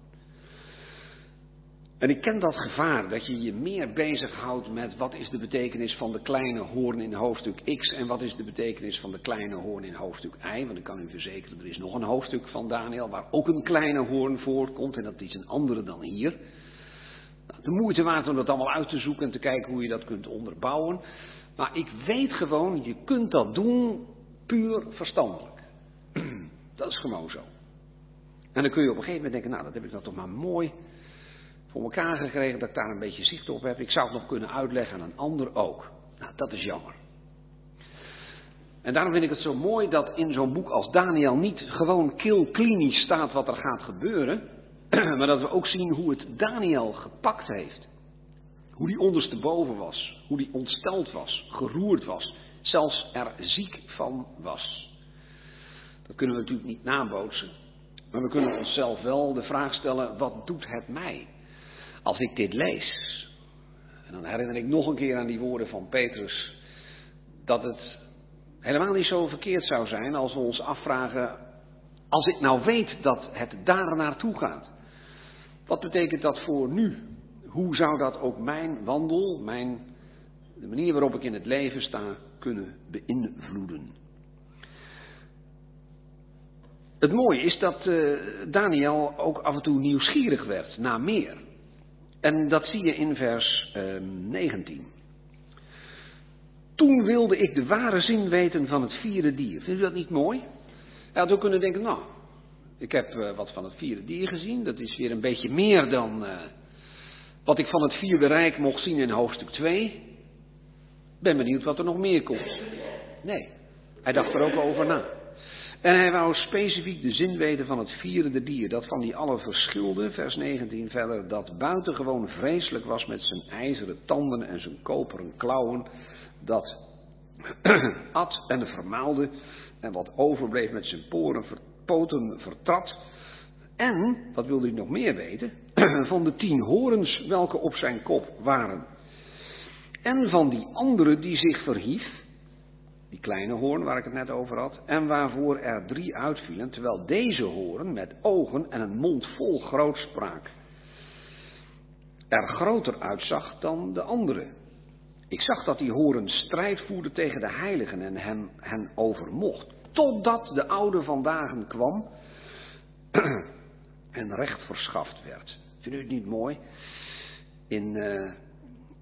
En ik ken dat gevaar, dat je je meer bezighoudt met wat is de betekenis van de kleine hoorn in hoofdstuk X en wat is de betekenis van de kleine hoorn in hoofdstuk Y. Want ik kan u verzekeren, er is nog een hoofdstuk van Daniel waar ook een kleine hoorn voorkomt en dat is een andere dan hier. Nou, de moeite waard om dat allemaal uit te zoeken en te kijken hoe je dat kunt onderbouwen. Maar ik weet gewoon, je kunt dat doen puur verstandelijk. Dat is gewoon zo. En dan kun je op een gegeven moment denken, nou dat heb ik nou toch maar mooi voor elkaar gekregen dat ik daar een beetje zicht op heb. Ik zou het nog kunnen uitleggen aan een ander ook. Nou, dat is jammer. En daarom vind ik het zo mooi dat in zo'n boek als Daniel niet gewoon klinisch staat wat er gaat gebeuren, maar dat we ook zien hoe het Daniel gepakt heeft. Hoe die ondersteboven was, hoe die ontsteld was, geroerd was, zelfs er ziek van was. Dat kunnen we natuurlijk niet nabootsen, maar we kunnen onszelf wel de vraag stellen: wat doet het mij als ik dit lees? En dan herinner ik nog een keer aan die woorden van Petrus, dat het helemaal niet zo verkeerd zou zijn als we ons afvragen: als ik nou weet dat het daar naartoe gaat, wat betekent dat voor nu? Hoe zou dat ook mijn wandel, mijn, de manier waarop ik in het leven sta, kunnen beïnvloeden? Het mooie is dat uh, Daniel ook af en toe nieuwsgierig werd naar meer. En dat zie je in vers uh, 19. Toen wilde ik de ware zin weten van het vierde dier. Vindt u dat niet mooi? Hij had ook kunnen denken, nou, ik heb uh, wat van het vierde dier gezien. Dat is weer een beetje meer dan uh, wat ik van het vierde rijk mocht zien in hoofdstuk 2. Ben benieuwd wat er nog meer komt. Nee, hij dacht er ook over na. En hij wou specifiek de zin weten van het vierde dier, dat van die alle verschilde, vers 19 verder, dat buitengewoon vreselijk was met zijn ijzeren tanden en zijn koperen klauwen, dat at en vermaalde en wat overbleef met zijn poren, poten vertrad. En, wat wilde hij nog meer weten, van de tien horens welke op zijn kop waren. En van die andere die zich verhief, die kleine hoorn waar ik het net over had, en waarvoor er drie uitvielen, terwijl deze hoorn met ogen en een mond vol grootspraak er groter uitzag dan de andere. Ik zag dat die horen strijd voerde tegen de heiligen en hem, hen overmocht, totdat de oude vandaag kwam en recht verschaft werd. Vindt u het niet mooi? In uh,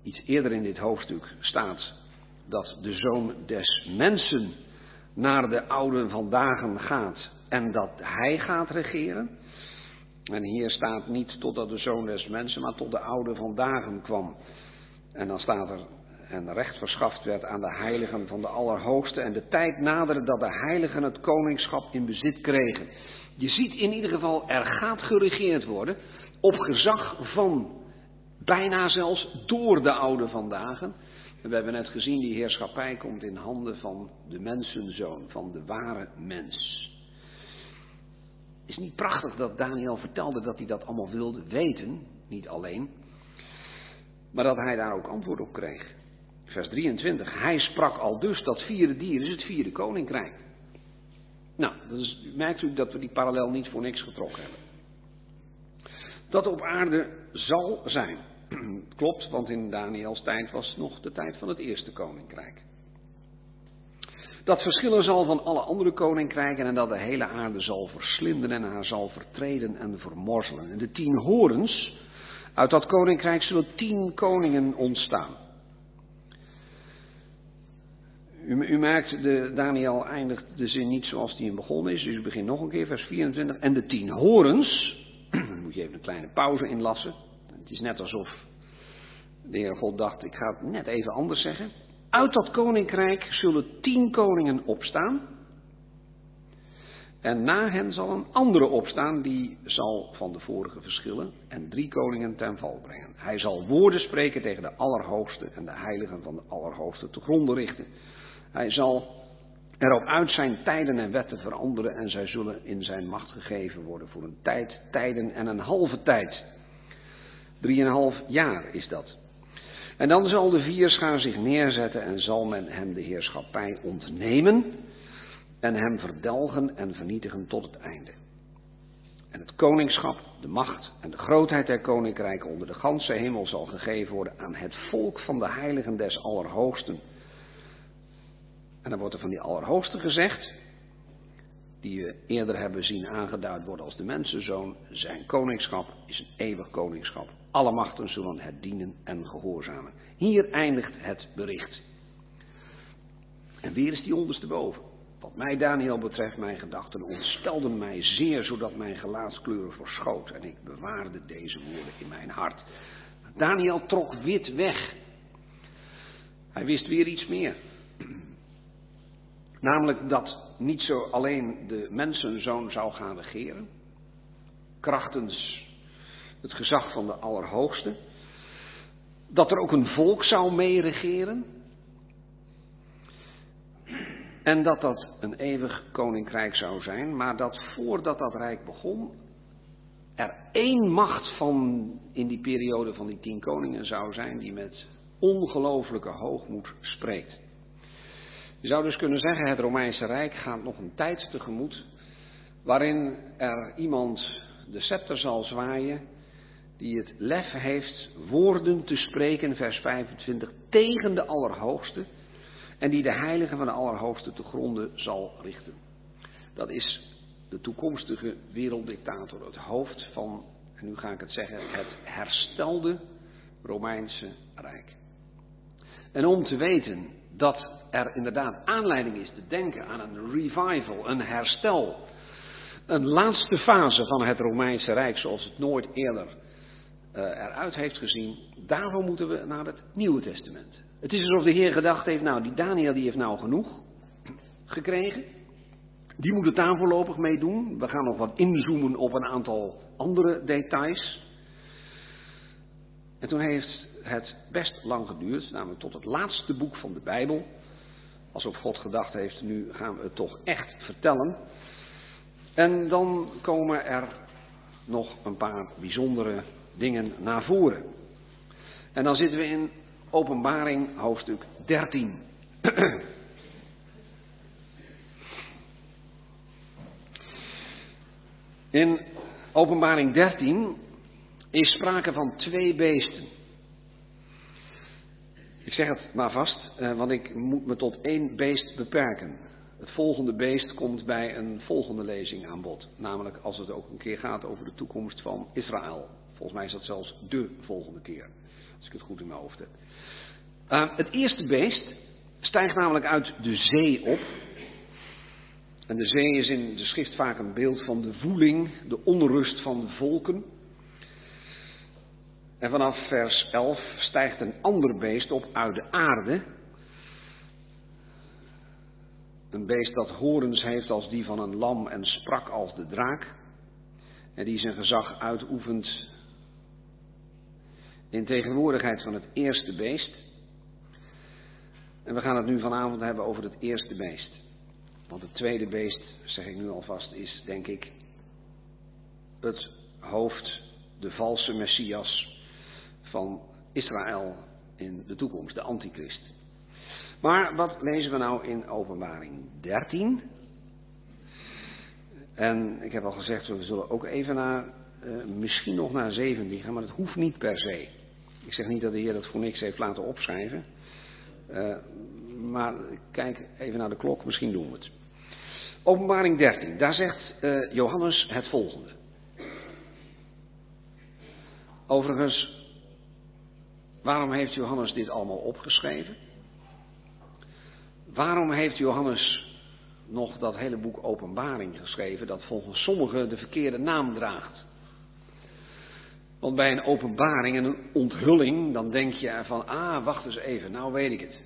iets eerder in dit hoofdstuk staat dat de zoon des mensen naar de oude vandaag gaat en dat hij gaat regeren. En hier staat niet totdat de zoon des mensen, maar tot de oude vandaag kwam. En dan staat er en recht verschaft werd aan de heiligen van de Allerhoogste en de tijd naderde dat de heiligen het koningschap in bezit kregen. Je ziet in ieder geval, er gaat geregeerd worden op gezag van bijna zelfs door de oude vandaag. En we hebben net gezien, die heerschappij komt in handen van de mensenzoon, van de ware mens. Is niet prachtig dat Daniel vertelde dat hij dat allemaal wilde weten, niet alleen, maar dat hij daar ook antwoord op kreeg. Vers 23. Hij sprak al dus dat vierde dier is het vierde koninkrijk. Nou, is, merkt u dat we die parallel niet voor niks getrokken hebben. Dat op aarde zal zijn. Klopt, want in Daniels tijd was nog de tijd van het eerste koninkrijk. Dat verschillen zal van alle andere koninkrijken en dat de hele aarde zal verslinden en haar zal vertreden en vermorzelen. En de tien horens uit dat koninkrijk zullen tien koningen ontstaan. U, u merkt, de, Daniel eindigt de zin niet zoals die in begonnen is. Dus u begint nog een keer, vers 24. En de tien horens, dan moet je even een kleine pauze inlassen. Het is net alsof de Heer God dacht, ik ga het net even anders zeggen. Uit dat koninkrijk zullen tien koningen opstaan. En na hen zal een andere opstaan, die zal van de vorige verschillen en drie koningen ten val brengen. Hij zal woorden spreken tegen de Allerhoogste en de heiligen van de Allerhoogste te gronden richten. Hij zal erop uit zijn tijden en wetten veranderen en zij zullen in zijn macht gegeven worden voor een tijd, tijden en een halve tijd. Drieënhalf jaar is dat. En dan zal de vierschaar zich neerzetten en zal men hem de heerschappij ontnemen en hem verdelgen en vernietigen tot het einde. En het koningschap, de macht en de grootheid der koninkrijken onder de ganse hemel zal gegeven worden aan het volk van de heiligen des Allerhoogsten en dan wordt er van die Allerhoogste gezegd, die we eerder hebben zien aangeduid worden als de mensenzoon. Zijn koningschap is een eeuwig koningschap. Alle machten zullen het dienen en gehoorzamen. Hier eindigt het bericht. En weer is die ondersteboven. Wat mij, Daniel betreft, mijn gedachten ontstelden mij zeer, zodat mijn gelaatskleuren verschoot. En ik bewaarde deze woorden in mijn hart. Daniel trok wit weg. Hij wist weer iets meer. Namelijk dat niet zo alleen de mensenzoon zou gaan regeren, krachtens het gezag van de Allerhoogste, Dat er ook een volk zou meeregeren. En dat dat een eeuwig koninkrijk zou zijn, maar dat voordat dat rijk begon, er één macht van in die periode van die tien koningen zou zijn die met ongelooflijke hoogmoed spreekt. Je zou dus kunnen zeggen, het Romeinse Rijk gaat nog een tijd tegemoet waarin er iemand de scepter zal zwaaien die het lef heeft woorden te spreken, vers 25, tegen de Allerhoogste en die de heilige van de Allerhoogste te gronden zal richten. Dat is de toekomstige werelddictator, het hoofd van, en nu ga ik het zeggen, het herstelde Romeinse Rijk. En om te weten dat er inderdaad aanleiding is te denken aan een revival, een herstel, een laatste fase van het Romeinse Rijk zoals het nooit eerder uh, eruit heeft gezien, daarvoor moeten we naar het Nieuwe Testament. Het is alsof de Heer gedacht heeft, nou die Daniel die heeft nou genoeg gekregen. Die moet het daar voorlopig mee doen. We gaan nog wat inzoomen op een aantal andere details. En toen heeft het best lang geduurd, namelijk tot het laatste boek van de Bijbel. Alsof God gedacht heeft, nu gaan we het toch echt vertellen. En dan komen er nog een paar bijzondere dingen naar voren. En dan zitten we in Openbaring hoofdstuk 13. In Openbaring 13 is sprake van twee beesten. Ik zeg het maar vast, eh, want ik moet me tot één beest beperken. Het volgende beest komt bij een volgende lezing aan bod. Namelijk als het ook een keer gaat over de toekomst van Israël. Volgens mij is dat zelfs de volgende keer. Als ik het goed in mijn hoofd heb. Uh, het eerste beest stijgt namelijk uit de zee op. En de zee is in de schrift vaak een beeld van de voeling, de onrust van de volken. En vanaf vers 11 stijgt een ander beest op uit de aarde. Een beest dat horens heeft als die van een lam en sprak als de draak. En die zijn gezag uitoefent in tegenwoordigheid van het eerste beest. En we gaan het nu vanavond hebben over het eerste beest. Want het tweede beest, zeg ik nu alvast, is denk ik het hoofd, de valse Messias van Israël in de toekomst, de antichrist. Maar wat lezen we nou in Openbaring 13? En ik heb al gezegd, we zullen ook even naar, uh, misschien nog naar 17 gaan, maar dat hoeft niet per se. Ik zeg niet dat de Heer dat voor niks heeft laten opschrijven. Uh, maar kijk even naar de klok, misschien doen we het. Openbaring 13, daar zegt uh, Johannes het volgende. Overigens, waarom heeft Johannes dit allemaal opgeschreven? Waarom heeft Johannes nog dat hele boek Openbaring geschreven, dat volgens sommigen de verkeerde naam draagt? Want bij een openbaring en een onthulling, dan denk je van, ah, wacht eens even, nou weet ik het.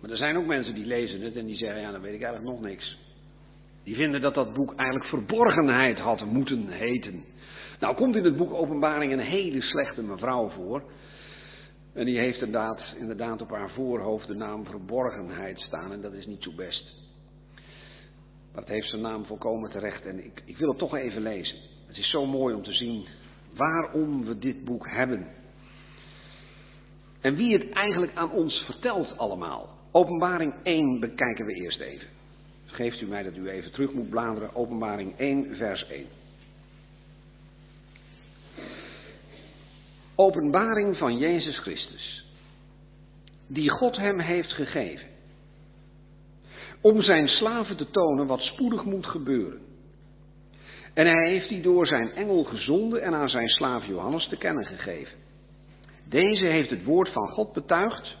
Maar er zijn ook mensen die lezen het en die zeggen, ja, dan weet ik eigenlijk nog niks. Die vinden dat dat boek eigenlijk verborgenheid had moeten heten. Nou komt in het boek Openbaring een hele slechte mevrouw voor. En die heeft inderdaad, inderdaad op haar voorhoofd de naam verborgenheid staan en dat is niet zo best. Maar het heeft zijn naam volkomen terecht en ik, ik wil het toch even lezen. Het is zo mooi om te zien waarom we dit boek hebben. En wie het eigenlijk aan ons vertelt allemaal. Openbaring 1 bekijken we eerst even. Geeft u mij dat u even terug moet bladeren. Openbaring 1, vers 1. Openbaring van Jezus Christus. Die God hem heeft gegeven. Om zijn slaven te tonen wat spoedig moet gebeuren. En hij heeft die door zijn engel gezonden en aan zijn slaaf Johannes te kennen gegeven. Deze heeft het woord van God betuigd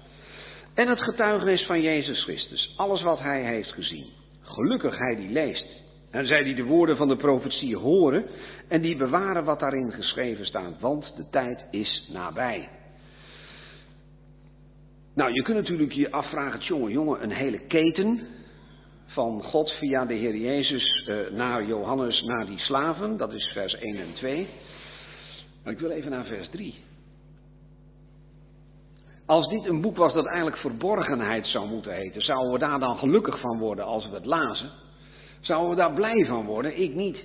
en het getuigenis van Jezus Christus, alles wat hij heeft gezien. Gelukkig hij die leest. En zij die de woorden van de profetie horen en die bewaren wat daarin geschreven staat, want de tijd is nabij. Nou, je kunt natuurlijk je afvragen, jongen, jongen, een hele keten van God via de Heer Jezus uh, naar Johannes, naar die slaven, dat is vers 1 en 2. Maar ik wil even naar vers 3. Als dit een boek was dat eigenlijk verborgenheid zou moeten heten, zouden we daar dan gelukkig van worden als we het lazen? Zouden we daar blij van worden? Ik niet.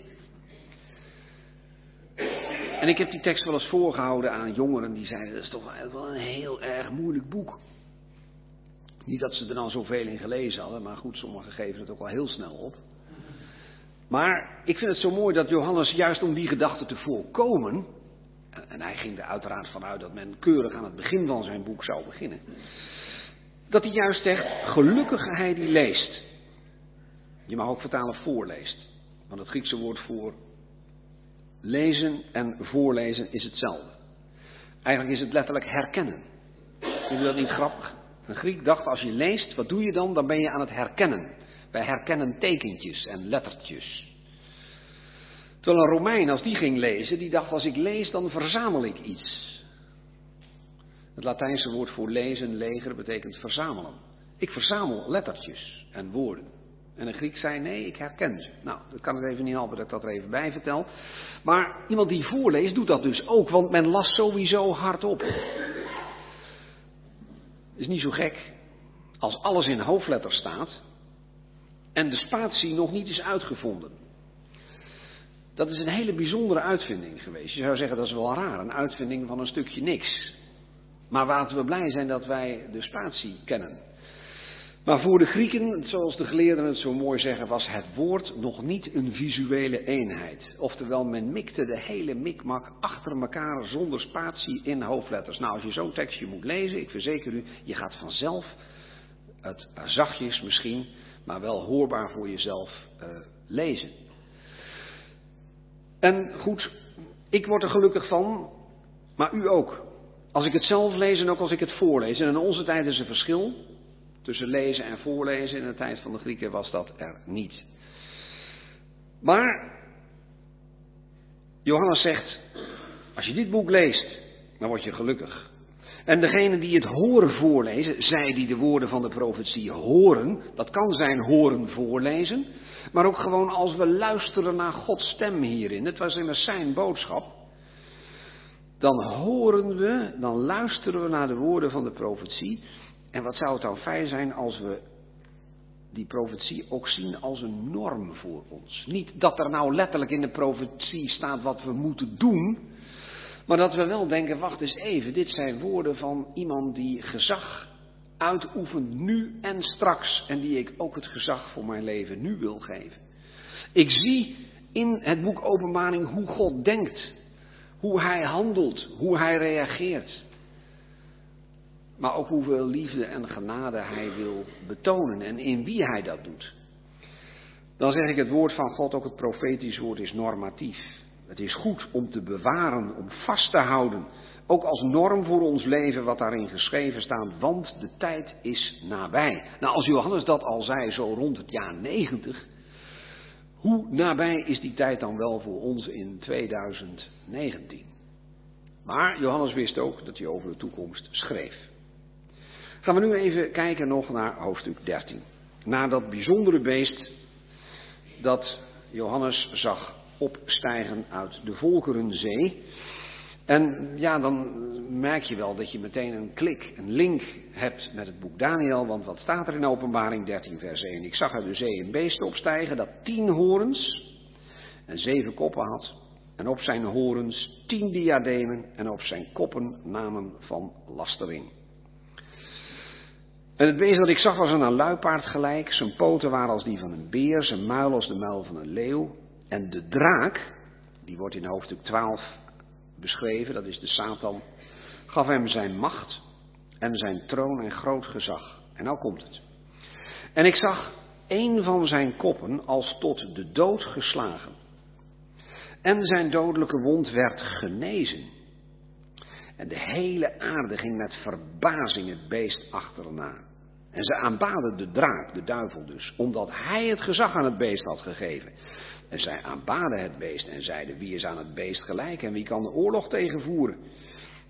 En ik heb die tekst wel eens voorgehouden aan jongeren die zeiden: dat is toch wel een heel erg moeilijk boek. Niet dat ze er dan zoveel in gelezen hadden, maar goed, sommigen geven het ook al heel snel op. Maar ik vind het zo mooi dat Johannes juist om die gedachte te voorkomen, en hij ging er uiteraard vanuit dat men keurig aan het begin van zijn boek zou beginnen, dat hij juist zegt, gelukkige hij die leest. Je mag ook vertalen voorleest, want het Griekse woord voor lezen en voorlezen is hetzelfde. Eigenlijk is het letterlijk herkennen. Vind je dat niet grappig? Een Griek dacht, als je leest, wat doe je dan? Dan ben je aan het herkennen. Wij herkennen tekentjes en lettertjes. Terwijl een Romein, als die ging lezen, die dacht, als ik lees, dan verzamel ik iets. Het Latijnse woord voor lezen, leger, betekent verzamelen. Ik verzamel lettertjes en woorden. En een Griek zei, nee, ik herken ze. Nou, dat kan het even niet helpen dat ik dat er even bij vertel. Maar iemand die voorleest, doet dat dus ook, want men las sowieso hardop. Is niet zo gek. Als alles in hoofdletters staat en de spatie nog niet is uitgevonden. Dat is een hele bijzondere uitvinding geweest. Je zou zeggen dat is wel raar, een uitvinding van een stukje niks. Maar laten we blij zijn dat wij de spatie kennen. Maar voor de Grieken, zoals de geleerden het zo mooi zeggen, was het woord nog niet een visuele eenheid. Oftewel, men mikte de hele mikmak achter elkaar zonder spatie in hoofdletters. Nou, als je zo'n tekstje moet lezen, ik verzeker u, je gaat vanzelf het zachtjes misschien, maar wel hoorbaar voor jezelf uh, lezen. En goed, ik word er gelukkig van, maar u ook. Als ik het zelf lees en ook als ik het voorlees. En in onze tijd is er verschil. Tussen lezen en voorlezen in de tijd van de Grieken was dat er niet. Maar Johannes zegt, als je dit boek leest, dan word je gelukkig. En degene die het horen voorlezen, zij die de woorden van de profetie horen, dat kan zijn horen voorlezen, maar ook gewoon als we luisteren naar Gods stem hierin. Het was immers zijn boodschap. Dan horen we, dan luisteren we naar de woorden van de profetie. En wat zou het dan fijn zijn als we die profetie ook zien als een norm voor ons. Niet dat er nou letterlijk in de profetie staat wat we moeten doen, maar dat we wel denken, wacht eens even, dit zijn woorden van iemand die gezag uitoefent nu en straks en die ik ook het gezag voor mijn leven nu wil geven. Ik zie in het boek Openbaring hoe God denkt, hoe hij handelt, hoe hij reageert maar ook hoeveel liefde en genade hij wil betonen en in wie hij dat doet. Dan zeg ik het woord van God, ook het profetisch woord, is normatief. Het is goed om te bewaren, om vast te houden, ook als norm voor ons leven wat daarin geschreven staat, want de tijd is nabij. Nou, als Johannes dat al zei, zo rond het jaar 90, hoe nabij is die tijd dan wel voor ons in 2019? Maar Johannes wist ook dat hij over de toekomst schreef. Gaan we nu even kijken nog naar hoofdstuk 13. Naar dat bijzondere beest dat Johannes zag opstijgen uit de Volkerenzee. En ja, dan merk je wel dat je meteen een klik, een link hebt met het boek Daniel. Want wat staat er in Openbaring 13, vers 1? Ik zag uit de zee een beest opstijgen dat tien horens en zeven koppen had. En op zijn horens tien diademen en op zijn koppen namen van lastering. En het beest dat ik zag was aan een luipaard gelijk. Zijn poten waren als die van een beer, zijn muil als de muil van een leeuw. En de draak, die wordt in hoofdstuk 12 beschreven, dat is de Satan, gaf hem zijn macht en zijn troon en groot gezag. En nou komt het. En ik zag een van zijn koppen als tot de dood geslagen. En zijn dodelijke wond werd genezen. En de hele aarde ging met verbazing het beest achterna. En ze aanbaden de draak, de duivel dus, omdat hij het gezag aan het beest had gegeven. En zij aanbaden het beest en zeiden, wie is aan het beest gelijk en wie kan de oorlog tegenvoeren?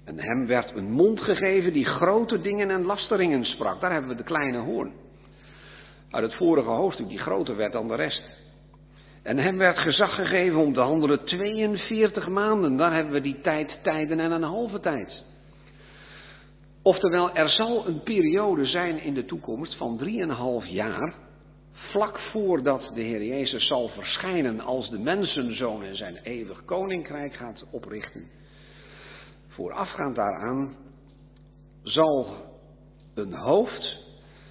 En hem werd een mond gegeven die grote dingen en lasteringen sprak. Daar hebben we de kleine hoorn. Uit het vorige hoofdstuk, die groter werd dan de rest. En hem werd gezag gegeven om te handelen 42 maanden. Daar hebben we die tijd, tijden en een halve tijd. Oftewel, er zal een periode zijn in de toekomst van 3,5 jaar, vlak voordat de Heer Jezus zal verschijnen als de mensenzoon en zijn eeuwig koninkrijk gaat oprichten. Voorafgaand daaraan zal een hoofd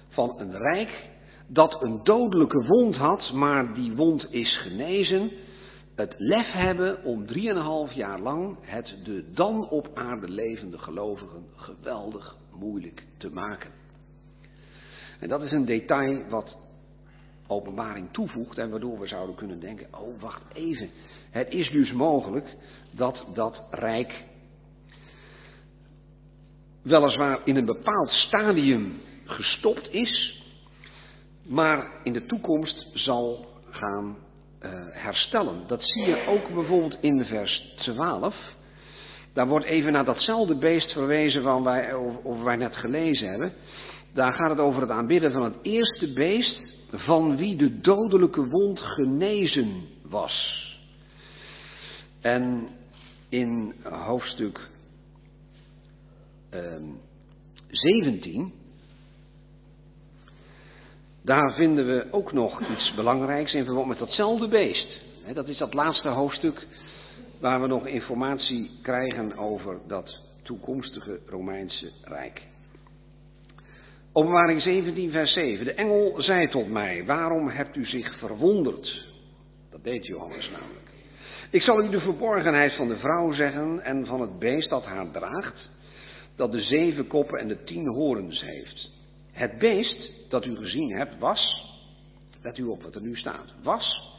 van een rijk dat een dodelijke wond had, maar die wond is genezen, het lef hebben om drieënhalf jaar lang het de dan op aarde levende gelovigen geweldig moeilijk te maken. En dat is een detail wat openbaring toevoegt en waardoor we zouden kunnen denken, oh wacht even, het is dus mogelijk dat dat rijk weliswaar in een bepaald stadium gestopt is, maar in de toekomst zal gaan uh, herstellen. Dat zie je ook bijvoorbeeld in vers 12. Daar wordt even naar datzelfde beest verwezen van wij, over net gelezen hebben. Daar gaat het over het aanbidden van het eerste beest van wie de dodelijke wond genezen was. En in hoofdstuk uh, 17 daar vinden we ook nog iets belangrijks in verband met datzelfde beest. Dat is dat laatste hoofdstuk waar we nog informatie krijgen over dat toekomstige Romeinse Rijk. Openbaring 17, vers 7. De engel zei tot mij: Waarom hebt u zich verwonderd? Dat deed Johannes namelijk. Ik zal u de verborgenheid van de vrouw zeggen en van het beest dat haar draagt, dat de zeven koppen en de tien horens heeft. Het beest dat u gezien hebt was, let u op wat er nu staat, was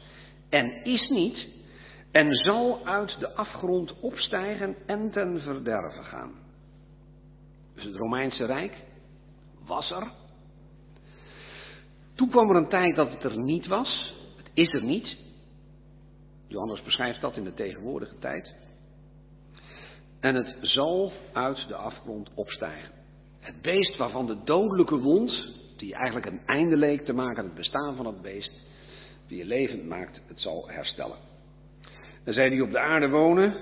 en is niet en zal uit de afgrond opstijgen en ten verderven gaan. Dus het Romeinse Rijk was er. Toen kwam er een tijd dat het er niet was. Het is er niet. Johannes beschrijft dat in de tegenwoordige tijd. En het zal uit de afgrond opstijgen. Het beest waarvan de dodelijke wond, die eigenlijk een einde leek te maken aan het bestaan van het beest, die je levend maakt, het zal herstellen. En zij die op de aarde wonen,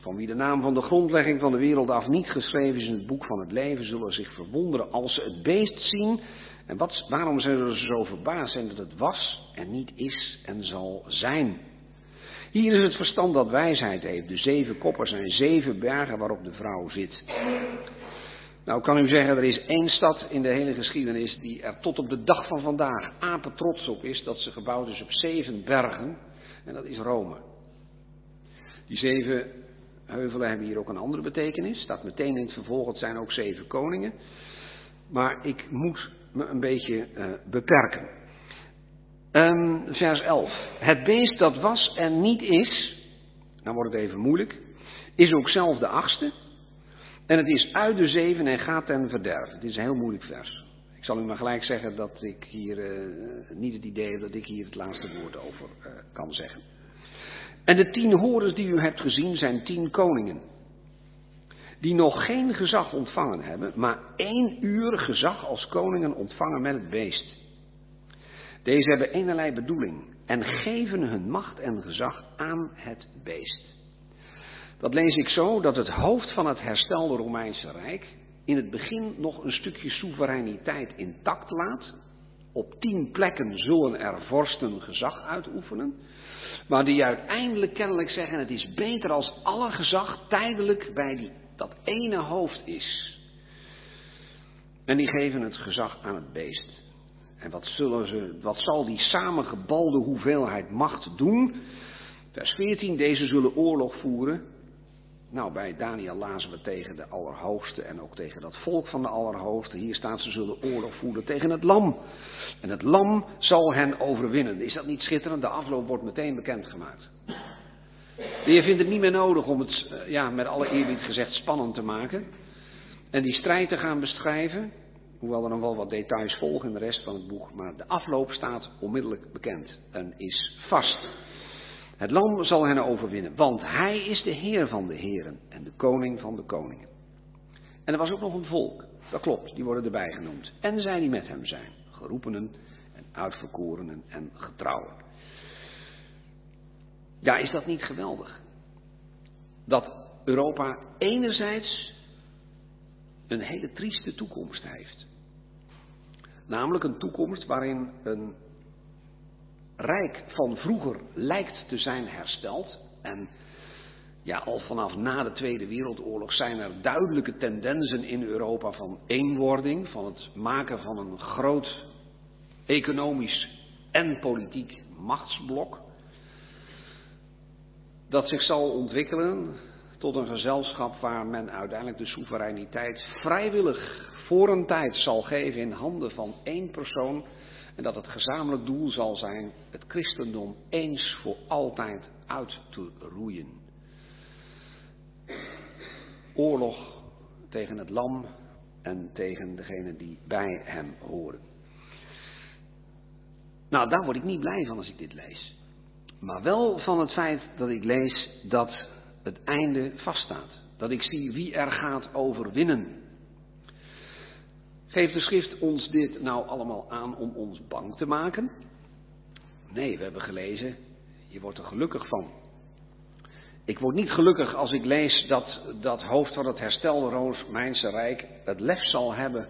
van wie de naam van de grondlegging van de wereld af niet geschreven is in het boek van het leven, zullen zich verwonderen als ze het beest zien. En wat, waarom zullen ze zo verbaasd zijn dat het was en niet is en zal zijn? Hier is het verstand dat wijsheid heeft. De zeven koppen zijn zeven bergen waarop de vrouw zit. Nou kan u zeggen, er is één stad in de hele geschiedenis die er tot op de dag van vandaag apen trots op is dat ze gebouwd is op zeven bergen. En dat is Rome. Die zeven heuvelen hebben hier ook een andere betekenis. Staat meteen in het vervolg, het zijn ook zeven koningen. Maar ik moet me een beetje uh, beperken. Um, vers 11. Het beest dat was en niet is, nou wordt het even moeilijk, is ook zelf de achtste en het is uit de zeven en gaat ten verderf. Het is een heel moeilijk vers. Ik zal u maar gelijk zeggen dat ik hier uh, niet het idee heb dat ik hier het laatste woord over uh, kan zeggen. En de tien horens die u hebt gezien zijn tien koningen. Die nog geen gezag ontvangen hebben, maar één uur gezag als koningen ontvangen met het beest. Deze hebben eenerlei bedoeling en geven hun macht en gezag aan het beest. Dat lees ik zo dat het hoofd van het herstelde Romeinse Rijk in het begin nog een stukje soevereiniteit intact laat. Op tien plekken zullen er vorsten gezag uitoefenen. Maar die uiteindelijk kennelijk zeggen: het is beter als alle gezag tijdelijk bij die, dat ene hoofd is. En die geven het gezag aan het beest. En wat, zullen ze, wat zal die samengebalde hoeveelheid macht doen? Vers 14: deze zullen oorlog voeren nou, bij Daniel lazen we tegen de Allerhoogste en ook tegen dat volk van de Allerhoogste. Hier staat ze zullen oorlog voeren tegen het lam. En het lam zal hen overwinnen. Is dat niet schitterend? De afloop wordt meteen bekendgemaakt. Je vindt het niet meer nodig om het, eh, ja, met alle eerbied gezegd, spannend te maken. En die strijd te gaan beschrijven. Hoewel er nog wel wat details volgen in de rest van het boek. Maar de afloop staat onmiddellijk bekend en is vast. Het lam zal hen overwinnen, want hij is de Heer van de heren en de koning van de koningen. En er was ook nog een volk, dat klopt, die worden erbij genoemd. En zij die met hem zijn, geroepenen en uitverkorenen en getrouwen. Ja, is dat niet geweldig? Dat Europa enerzijds een hele trieste toekomst heeft. Namelijk een toekomst waarin een rijk van vroeger lijkt te zijn hersteld. En ja, al vanaf na de Tweede Wereldoorlog zijn er duidelijke tendensen in Europa van eenwording, van het maken van een groot economisch en politiek machtsblok. Dat zich zal ontwikkelen tot een gezelschap waar men uiteindelijk de soevereiniteit vrijwillig voor een tijd zal geven in handen van één persoon. En dat het gezamenlijk doel zal zijn het christendom eens voor altijd uit te roeien. Oorlog tegen het lam en tegen degene die bij hem horen. Nou, daar word ik niet blij van als ik dit lees. Maar wel van het feit dat ik lees dat het einde vaststaat. Dat ik zie wie er gaat overwinnen. Geeft de schrift ons dit nou allemaal aan om ons bang te maken? Nee, we hebben gelezen, je wordt er gelukkig van. Ik word niet gelukkig als ik lees dat dat hoofd van het herstelde Romeinse Rijk het lef zal hebben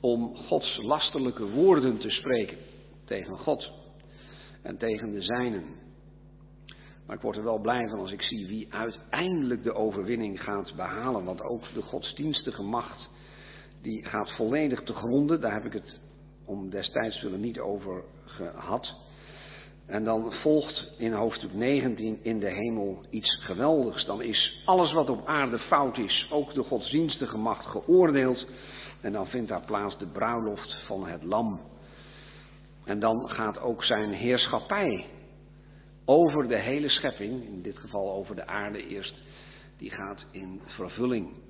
om Gods lasterlijke woorden te spreken tegen God en tegen de zijnen. Maar ik word er wel blij van als ik zie wie uiteindelijk de overwinning gaat behalen. Want ook de godsdienstige macht, die gaat volledig te gronden. Daar heb ik het om destijds willen niet over gehad. En dan volgt in hoofdstuk 19 in de hemel iets geweldigs. Dan is alles wat op aarde fout is, ook de godsdienstige macht, geoordeeld. En dan vindt daar plaats de bruiloft van het lam. En dan gaat ook zijn heerschappij over de hele schepping, in dit geval over de aarde eerst, die gaat in vervulling.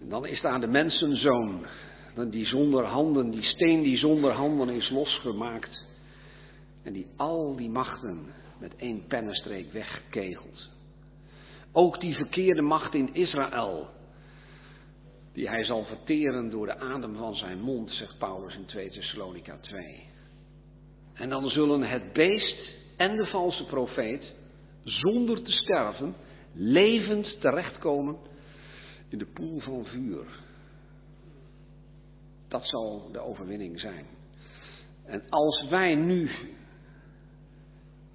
En dan is daar de mensenzoon, die zonder handen, die steen die zonder handen is losgemaakt. En die al die machten met één pennenstreek wegkegelt. Ook die verkeerde macht in Israël, die hij zal verteren door de adem van zijn mond, zegt Paulus in 2 Thessalonica 2. En dan zullen het beest en de valse profeet, zonder te sterven, levend terechtkomen in de poel van vuur. Dat zal de overwinning zijn. En als wij nu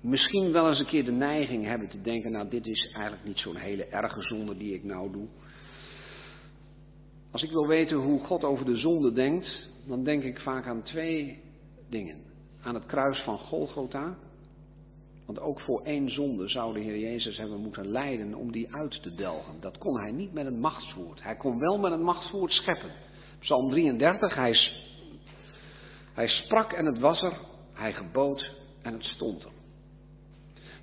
misschien wel eens een keer de neiging hebben te denken, nou dit is eigenlijk niet zo'n hele erge zonde die ik nou doe. Als ik wil weten hoe God over de zonde denkt, dan denk ik vaak aan twee dingen. Aan het kruis van Golgotha. Want ook voor één zonde zou de Heer Jezus hebben moeten lijden om die uit te delgen. Dat kon hij niet met een machtswoord. Hij kon wel met een machtswoord scheppen. Psalm 33, hij, hij sprak en het was er, hij gebood en het stond er.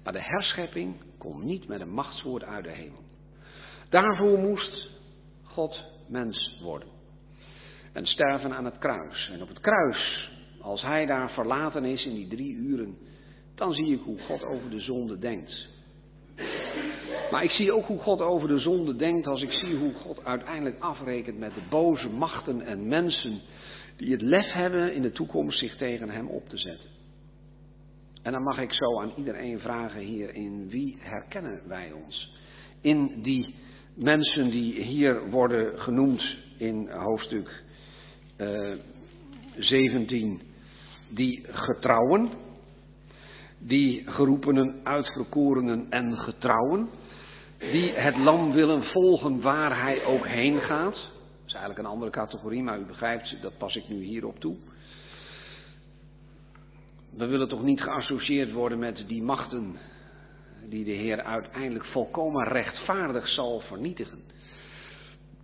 Maar de herschepping kon niet met een machtswoord uit de hemel. Daarvoor moest God mens worden. En sterven aan het kruis. En op het kruis, als hij daar verlaten is in die drie uren, dan zie ik hoe God over de zonde denkt. Maar ik zie ook hoe God over de zonde denkt als ik zie hoe God uiteindelijk afrekent met de boze machten en mensen die het lef hebben in de toekomst zich tegen hem op te zetten. En dan mag ik zo aan iedereen vragen hier in wie herkennen wij ons? In die mensen die hier worden genoemd in hoofdstuk uh, eh, 17, die getrouwen, die geroepenen, uitverkorenen en getrouwen, die het lam willen volgen waar hij ook heen gaat. Dat is eigenlijk een andere categorie, maar u begrijpt, dat pas ik nu hierop toe. We willen toch niet geassocieerd worden met die machten die de Heer uiteindelijk volkomen rechtvaardig zal vernietigen.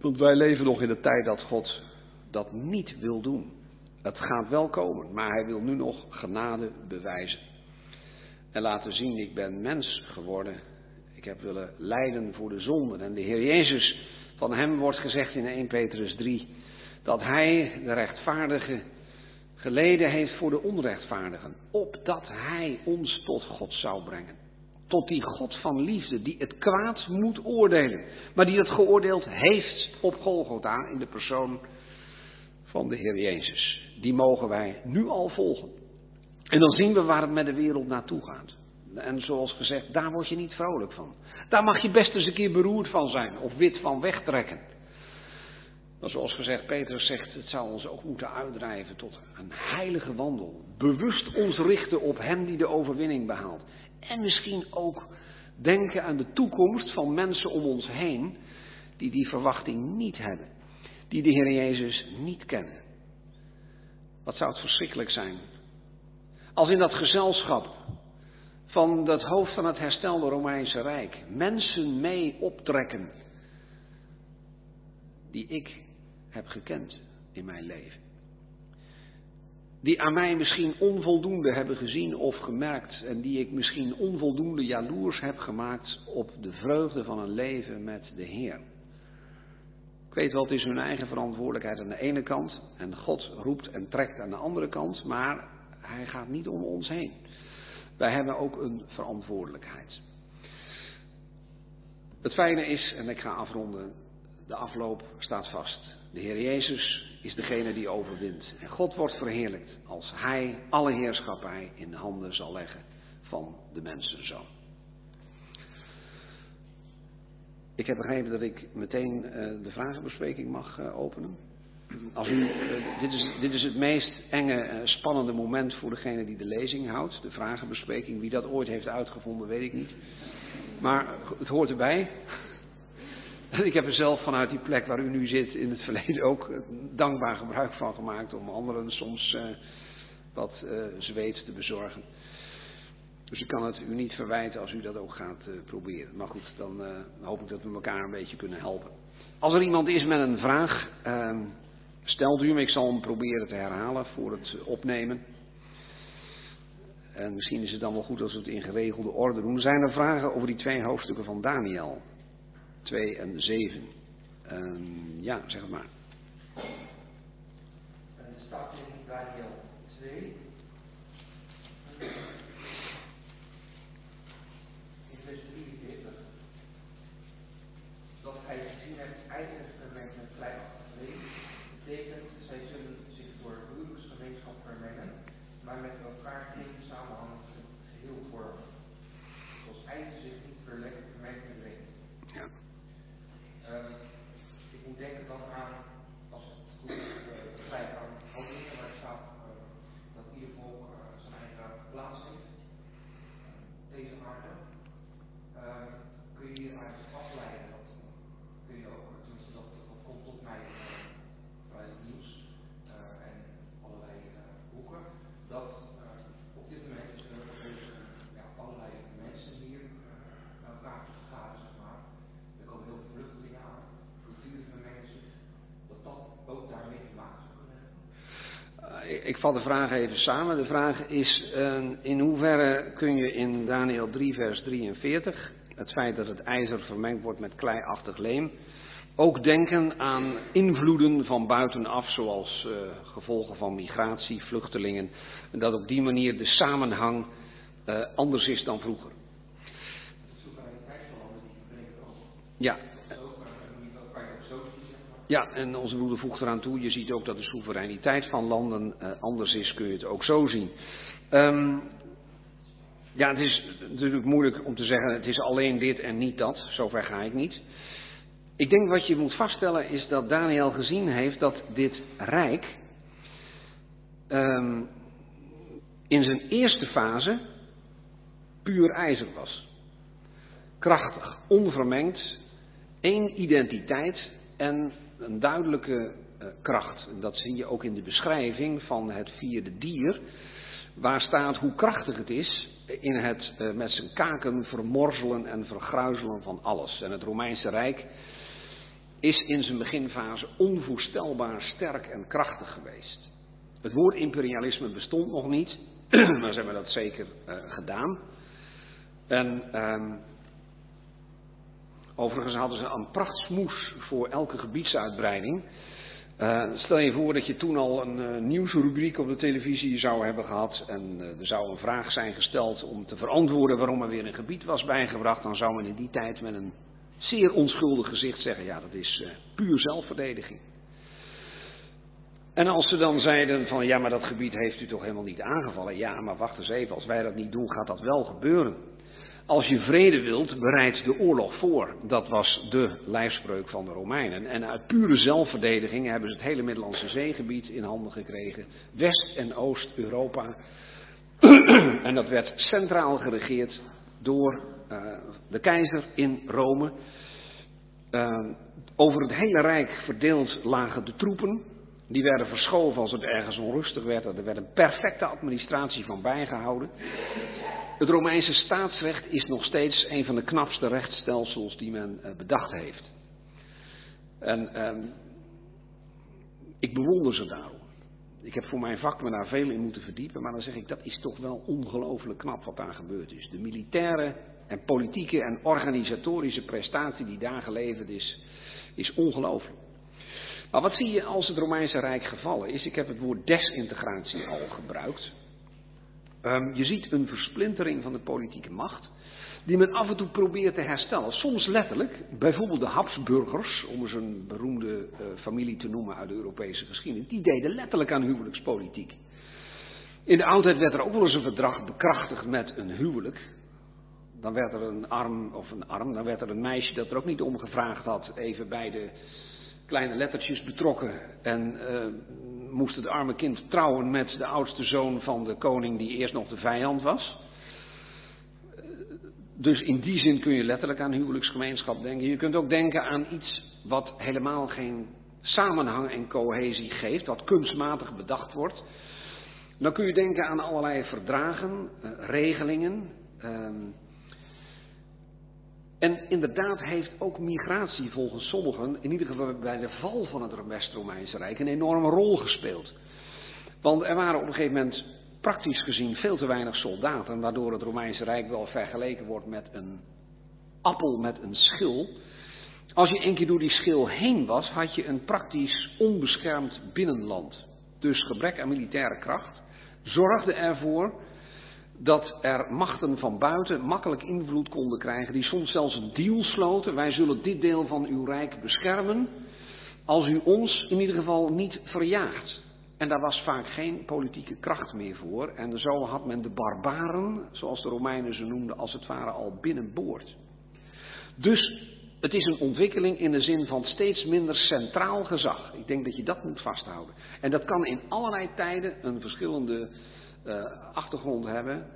Want wij leven nog in de tijd dat God dat niet wil doen. Het gaat wel komen, maar hij wil nu nog genade bewijzen. En laten zien, ik ben mens geworden. Ik heb willen lijden voor de zonden. En de Heer Jezus, van hem wordt gezegd in 1 Petrus 3, dat hij, de rechtvaardige, geleden heeft voor de onrechtvaardigen, opdat hij ons tot God zou brengen. Tot die God van liefde, die het kwaad moet oordelen, maar die het geoordeeld heeft op Golgotha in de persoon van de Heer Jezus. Die mogen wij nu al volgen. En dan zien we waar het met de wereld naartoe gaat. En zoals gezegd, daar word je niet vrolijk van. Daar mag je best eens een keer beroerd van zijn of wit van wegtrekken. Maar zoals gezegd, Petrus zegt, het zou ons ook moeten uitdrijven tot een heilige wandel. Bewust ons richten op Hem die de overwinning behaalt. En misschien ook denken aan de toekomst van mensen om ons heen die die verwachting niet hebben. Die de Heer Jezus niet kennen. Wat zou het verschrikkelijk zijn als in dat gezelschap van dat hoofd van het herstelde Romeinse Rijk mensen mee optrekken die ik heb gekend in mijn leven. Die aan mij misschien onvoldoende hebben gezien of gemerkt en die ik misschien onvoldoende jaloers heb gemaakt op de vreugde van een leven met de Heer. Ik weet wel, het is hun eigen verantwoordelijkheid aan de ene kant en God roept en trekt aan de andere kant, maar hij gaat niet om ons heen. Wij hebben ook een verantwoordelijkheid. Het fijne is, en ik ga afronden, de afloop staat vast. De Heer Jezus is degene die overwint. En God wordt verheerlijkt als Hij alle heerschappij in de handen zal leggen van de mensenzoon. Ik heb begrepen dat ik meteen uh, de vragenbespreking mag uh, openen. Als u, uh, dit, is, dit is het meest enge, spannende moment voor degene die de lezing houdt, de vragenbespreking. Wie dat ooit heeft uitgevonden, weet ik niet. Maar het hoort erbij. Ik heb er zelf vanuit die plek waar u nu zit in het verleden ook dankbaar gebruik van gemaakt om anderen soms uh, wat zweet te bezorgen. Dus ik kan het u niet verwijten als u dat ook gaat proberen. Maar goed, dan hoop ik dat we elkaar een beetje kunnen helpen. Als er iemand is met een vraag, ehm, stelt u hem. Ik zal hem proberen te herhalen voor het opnemen. En misschien is het dan wel goed als we het in geregelde orde doen. Zijn er vragen over die twee hoofdstukken van Daniel? 2 en 7. Um, ja, zeg het maar. En staat in Daniel 2. In vers 43. Dat gij gezien hebt vermengd met kleiachtig vlees, betekent zij zullen zich door huwelijksgemeenschap vermengen, met elkaar geen samenhangend geheel vormen. Zoals ijzer zich niet verlegt, met leem. Ja. Uh, ik moet denken dan aan, als het goed uh, begrijp, aan Handelingen waar staat uh, dat ieder volk zijn eigen plaats heeft. deze aarde. kun je hieruit afleiden, dat kun je ook, tenminste dat, dat komt tot mij bij het nieuws en allerlei boeken, dat op dit moment dus ja, allerlei mensen hier naar elkaar vergaren, zeg maar. Er komen heel veel vluchtelingen aan, culturen vermengen zich, dat dat ook daarmee te maken zou kunnen hebben. Uh, ik, ik vat de vraag even samen. De vraag is: uh, in hoeverre kun je in Daniel 3, vers 43, het feit dat het ijzer vermengd wordt met kleiachtig leem, ook denken aan invloeden van buitenaf, zoals uh, gevolgen van migratie, vluchtelingen, en dat op die manier de samenhang anders is dan vroeger? Ja. Ja, en onze broeder voegt eraan toe, je ziet ook dat de soevereiniteit van landen uh, anders is, kun je het ook zo zien. Um, ja, het is natuurlijk moeilijk om te zeggen, het is alleen dit en niet dat, zover ga ik niet. Ik denk wat je moet vaststellen is dat Daniel gezien heeft dat dit rijk um, in zijn eerste fase puur ijzer was. Krachtig, onvermengd, één identiteit en een duidelijke uh, kracht. Dat zie je ook in de beschrijving van het vierde dier, waar staat hoe krachtig het is in het uh, met zijn kaken vermorzelen en vergruizelen van alles. En het Romeinse Rijk is in zijn beginfase onvoorstelbaar sterk en krachtig geweest. Het woord imperialisme bestond nog niet, maar ze hebben dat zeker uh, gedaan. En um, Overigens hadden ze een prachtsmoes voor elke gebiedsuitbreiding. Uh, stel je voor dat je toen al een uh, nieuwsrubriek op de televisie zou hebben gehad. En uh, er zou een vraag zijn gesteld om te verantwoorden waarom er weer een gebied was bijgebracht. Dan zou men in die tijd met een zeer onschuldig gezicht zeggen: ja, dat is puur zelfverdediging. En als ze dan zeiden van ja, maar dat gebied heeft u toch helemaal niet aangevallen. Ja, maar wacht eens even, als wij dat niet doen, gaat dat wel gebeuren. Als je vrede wilt, bereid de oorlog voor. Dat was de lijfspreuk van de Romeinen. En uit pure zelfverdediging hebben ze het hele Middellandse zeegebied in handen gekregen. West- en Oost-Europa. en dat werd centraal geregeerd door uh, de keizer in Rome. Uh, over het hele rijk verdeeld lagen de troepen. Die werden verschoven als het ergens onrustig werd. Er werd een perfecte administratie van bijgehouden. Het Romeinse staatsrecht is nog steeds een van de knapste rechtsstelsels die men uh, bedacht heeft. En uh, ik bewonder ze daarom. Ik heb voor mijn vak me daar veel in moeten verdiepen, maar dan zeg ik dat is toch wel ongelooflijk knap wat daar gebeurd is. De militaire en politieke en organisatorische prestatie die daar geleverd is, is ongelooflijk. Maar wat zie je als het Romeinse Rijk gevallen is? Ik heb het woord desintegratie al gebruikt. Um, je ziet een versplintering van de politieke macht, die men af en toe probeert te herstellen. Soms letterlijk, bijvoorbeeld de Habsburgers, om eens een beroemde uh, familie te noemen uit de Europese geschiedenis, die deden letterlijk aan huwelijkspolitiek. In de oudheid werd er ook wel eens een verdrag bekrachtigd met een huwelijk. Dan werd er een arm, of een arm, dan werd er een meisje dat er ook niet om gevraagd had, even bij de kleine lettertjes betrokken. En uh, moest het arme kind trouwen met de oudste zoon van de koning die eerst nog de vijand was. Dus in die zin kun je letterlijk aan huwelijksgemeenschap denken. Je kunt ook denken aan iets wat helemaal geen samenhang en cohesie geeft, wat kunstmatig bedacht wordt. Dan kun je denken aan allerlei verdragen, uh, regelingen. Uh, en inderdaad heeft ook migratie volgens sommigen, in ieder geval bij de val van het West-Romeinse Rijk, een enorme rol gespeeld. Want er waren op een gegeven moment praktisch gezien veel te weinig soldaten, waardoor het Romeinse Rijk wel vergeleken wordt met een appel met een schil. Als je een keer door die schil heen was, had je een praktisch onbeschermd binnenland. Dus gebrek aan militaire kracht zorgde ervoor dat er machten van buiten makkelijk invloed konden krijgen, die soms zelfs een deal sloten. Wij zullen dit deel van uw rijk beschermen, als u ons in ieder geval niet verjaagt. En daar was vaak geen politieke kracht meer voor. En zo had men de barbaren, zoals de Romeinen ze noemden, als het ware al binnenboord. Dus het is een ontwikkeling in de zin van steeds minder centraal gezag. Ik denk dat je dat moet vasthouden. En dat kan in allerlei tijden een verschillende achtergrond hebben.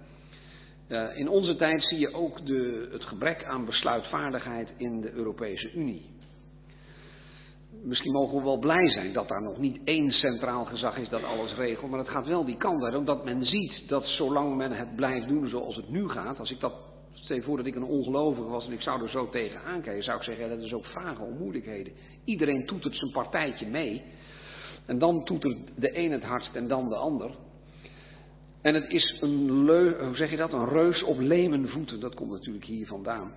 Uh, in onze tijd zie je ook de, het gebrek aan besluitvaardigheid in de Europese Unie. Misschien mogen we wel blij zijn dat daar nog niet één centraal gezag is dat alles regelt, maar het gaat wel die kant uit, omdat men ziet dat zolang men het blijft doen zoals het nu gaat, als ik dat, stel je voor dat ik een ongelovige was en ik zou er zo tegen aankijken, zou ik zeggen, dat is ook vragen om moeilijkheden. Iedereen toetert zijn partijtje mee, en dan toetert de een het hardst en dan de ander. En het is een, leu, hoe zeg je dat, een reus op lemen voeten. Dat komt natuurlijk hier vandaan.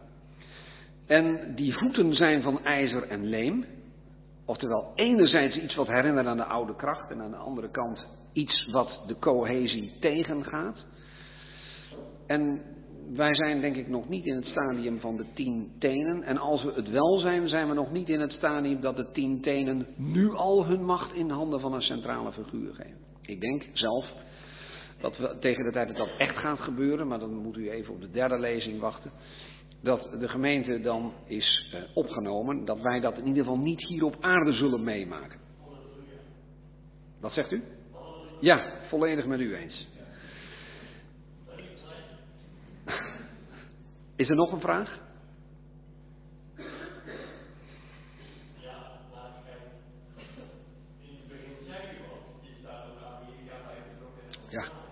En die voeten zijn van ijzer en leem. Oftewel, enerzijds iets wat herinnert aan de oude kracht. En aan de andere kant iets wat de cohesie tegengaat. En wij zijn denk ik nog niet in het stadium van de tien tenen. En als we het wel zijn, zijn we nog niet in het stadium dat de tien tenen nu al hun macht in handen van een centrale figuur geven. Ik denk zelf dat we tegen de tijd dat dat echt gaat gebeuren, maar dan moet u even op de derde lezing wachten, dat de gemeente dan is uh, opgenomen, dat wij dat in ieder geval niet hier op aarde zullen meemaken. Wat zegt u? Ja, volledig met u eens. Is er nog een vraag? Ja.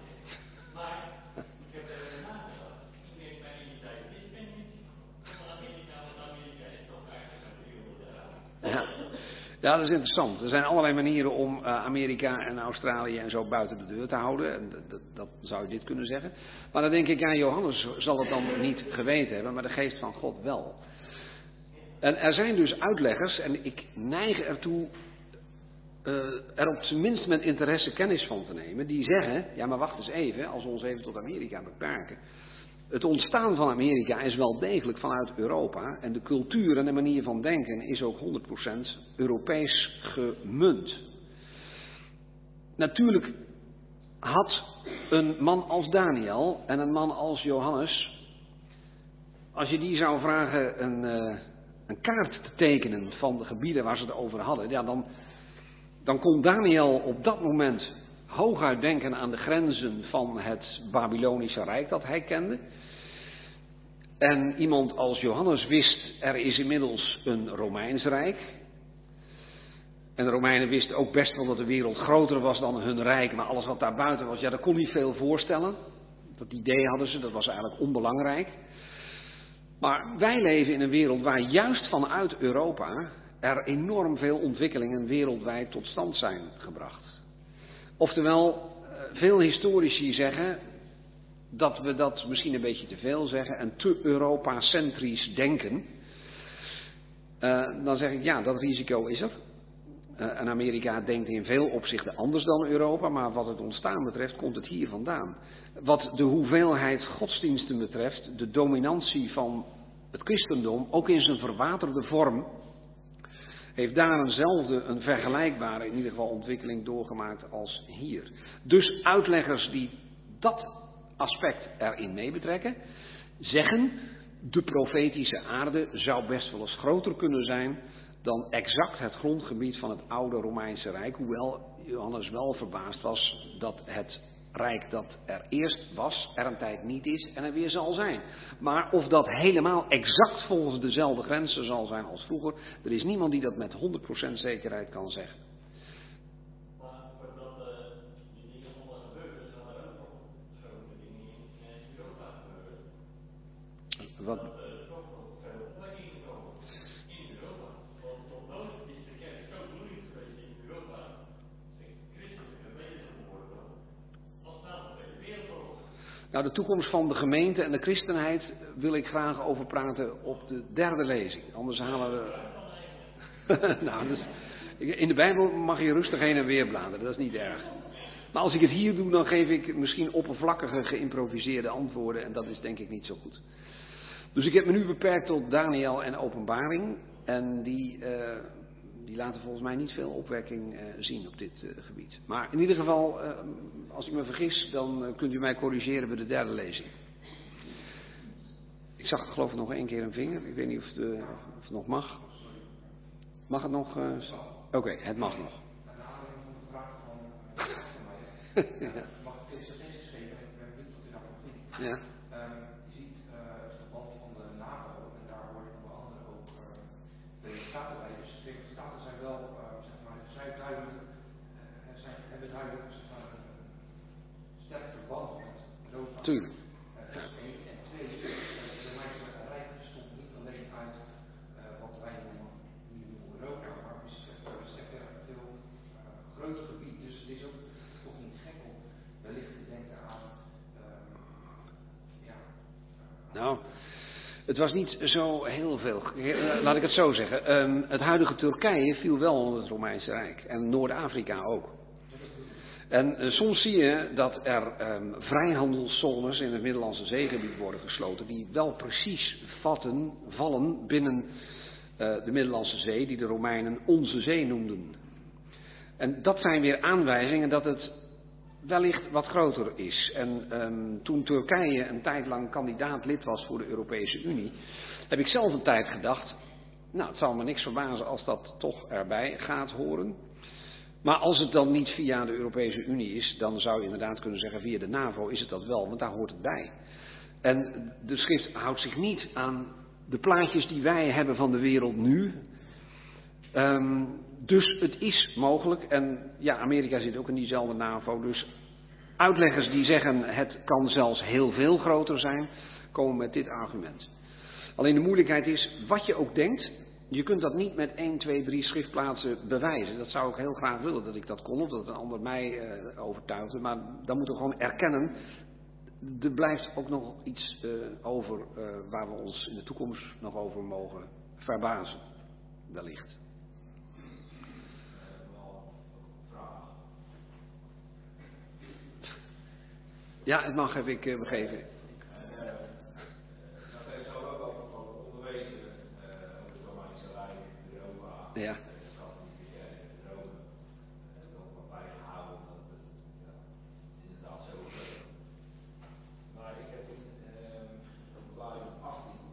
Ja, dat is interessant. Er zijn allerlei manieren om uh, Amerika en Australië en zo buiten de deur te houden. Dat, dat, dat, zou je dit kunnen zeggen. Maar dan denk ik, ja, Johannes zal het dan niet geweten hebben, maar de geest van God wel. En er zijn dus uitleggers, en ik neig ertoe uh, er op zijn minst met interesse kennis van te nemen, die zeggen, ja maar wacht eens even, als we ons even tot Amerika beperken. Het ontstaan van Amerika is wel degelijk vanuit Europa en de cultuur en de manier van denken is ook 100% Europees gemunt. Natuurlijk had een man als Daniel en een man als Johannes als je die zou vragen een, uh, een kaart te tekenen van de gebieden waar ze het over hadden, ja, dan, dan kon Daniel op dat moment hooguit denken aan de grenzen van het Babylonische Rijk dat hij kende. En iemand als Johannes wist, er is inmiddels een Romeins Rijk. En de Romeinen wisten ook best wel dat de wereld groter was dan hun rijk, maar alles wat daarbuiten was, ja, daar kon niet veel voorstellen. Dat idee hadden ze, dat was eigenlijk onbelangrijk. Maar wij leven in een wereld waar juist vanuit Europa er enorm veel ontwikkelingen wereldwijd tot stand zijn gebracht. Oftewel, eh, veel historici zeggen dat we dat misschien een beetje te veel zeggen en te Europa-centrisch denken. Uh, dan zeg ik ja, dat risico is er. Uh, en Amerika denkt in veel opzichten anders dan Europa, maar wat het ontstaan betreft komt het hier vandaan. Wat de hoeveelheid godsdiensten betreft, de dominantie van het christendom, ook in zijn verwaterde vorm, heeft daar eenzelfde, een vergelijkbare in ieder geval ontwikkeling doorgemaakt als hier. Dus uitleggers die dat aspect erin mee betrekken, zeggen de profetische aarde zou best wel eens groter kunnen zijn dan exact het grondgebied van het oude Romeinse Rijk, hoewel Johannes wel verbaasd was dat het rijk dat er eerst was, er een tijd niet is en er weer zal zijn. Maar of dat helemaal exact volgens dezelfde grenzen zal zijn als vroeger, er is niemand die dat met 100% zekerheid kan zeggen. Maar voordat uh, die dingen allemaal gebeuren, zijn er ook nog grote dingen in Europa gebeuren. Wat? Dat er toch nog veel ontdekkingen komen in Europa. Want tot nooit is de kerk zo bloeiend geweest in Europa, christelijke gemeenten geworden, als na de Tweede Wereldoorlog. Nou, de toekomst van de gemeente en de christenheid wil ik graag over praten op de derde lezing. Anders halen we. nou, dus, in de Bijbel mag je rustig heen en weer bladeren, dat is niet erg. Maar als ik het hier doe, dan geef ik misschien oppervlakkige, geïmproviseerde antwoorden en dat is denk ik niet zo goed. Dus ik heb me nu beperkt tot Daniel en Openbaring. En die, uh, die laten volgens mij niet veel opwekking uh, zien op dit uh, gebied. Maar in ieder geval, als ik me vergis, dan kunt u mij corrigeren bij de derde lezing. Ik zag geloof ik nog één keer een vinger. Ik weet niet of, de, of het nog mag. Mag het nog? Oké, okay, het mag nog. Ja. mag ik deze suggesties geven? Ik ben benieuwd wat u daarvan vindt. Ja. Um, je ziet uh, het verband van de NAVO en daar hoor je onder andere ook uh, de Staten bij. Dus de Staten zijn wel, uh, zeg maar, vrij duidelijk, zijn, hebben duidelijk zeg maar, een sterk verband met. dat is één. En twee, de Romeinse Rijk bestond niet alleen uit wat wij noemen, nu noemen Europa, maar is een veel groter gebied. Dus het is ook toch niet gek om wellicht te denken aan ja, Nou, het was niet zo heel veel. Laat ik het zo zeggen. Um, het huidige Turkije viel wel onder het Romeinse Rijk. En Noord-Afrika ook. En uh, soms zie je dat er um, vrijhandelszones in het Middellandse zeegebied worden gesloten. die wel precies vatten, vallen binnen uh, de Middellandse Zee, die de Romeinen onze zee noemden. En dat zijn weer aanwijzingen dat het wellicht wat groter is. En um, toen Turkije een tijd lang kandidaat lid was voor de Europese Unie, heb ik zelf een tijd gedacht, nou het zal me niks verbazen als dat toch erbij gaat horen. Maar als het dan niet via de Europese Unie is, dan zou je inderdaad kunnen zeggen via de NAVO is het dat wel, want daar hoort het bij. En de schrift houdt zich niet aan de plaatjes die wij hebben van de wereld nu. Um, dus het is mogelijk, en ja, Amerika zit ook in diezelfde NAVO, dus uitleggers die zeggen het kan zelfs heel veel groter zijn, komen met dit argument. Alleen de moeilijkheid is, wat je ook denkt, je kunt dat niet met 1, 2, 3 schriftplaatsen bewijzen. Dat zou ik heel graag willen dat ik dat kon, of dat een ander mij uh, overtuigde, maar dan moeten we gewoon erkennen, er blijft ook nog iets uh, over uh, waar we ons in de toekomst nog over mogen verbazen, wellicht. Ja, het mag, heb ik uh, begrepen. Dat heeft zo ook over van onderwezen over het Romeinse Rijk, Europa, Ja. de katholieke kerk, Rome, nog wat bijgehouden, dat het ja, inderdaad zo gebeurt. Maar ik heb in openbaring 18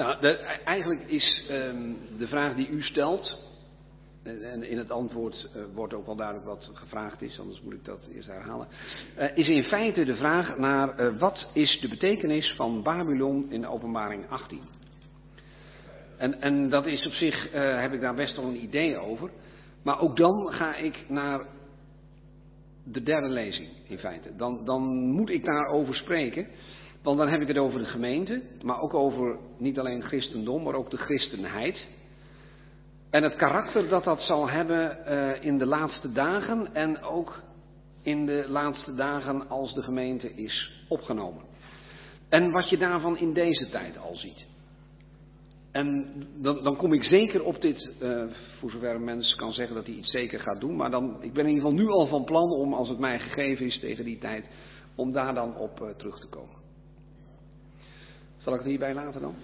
Nou, de, eigenlijk is um, de vraag die u stelt, en in het antwoord uh, wordt ook wel duidelijk wat gevraagd is, anders moet ik dat eerst herhalen, uh, is in feite de vraag naar uh, wat is de betekenis van Babylon in openbaring 18. En, en dat is op zich, heb ik daar best wel een idee over. Maar ook dan ga ik naar de derde lezing, in feite. Dan, dan moet ik daarover spreken. Want dan heb ik het over de gemeente, maar ook over niet alleen christendom, maar ook de christenheid. En het karakter dat dat zal hebben uh, in de laatste dagen en ook in de laatste dagen als de gemeente is opgenomen. En wat je daarvan in deze tijd al ziet. En dan, dan kom ik zeker op dit, uh, voor zover een mens kan zeggen dat hij iets zeker gaat doen. Maar dan, ik ben in ieder geval nu al van plan om, als het mij gegeven is tegen die tijd, om daar dan op uh, terug te komen. Zal ik het hierbij laten dan?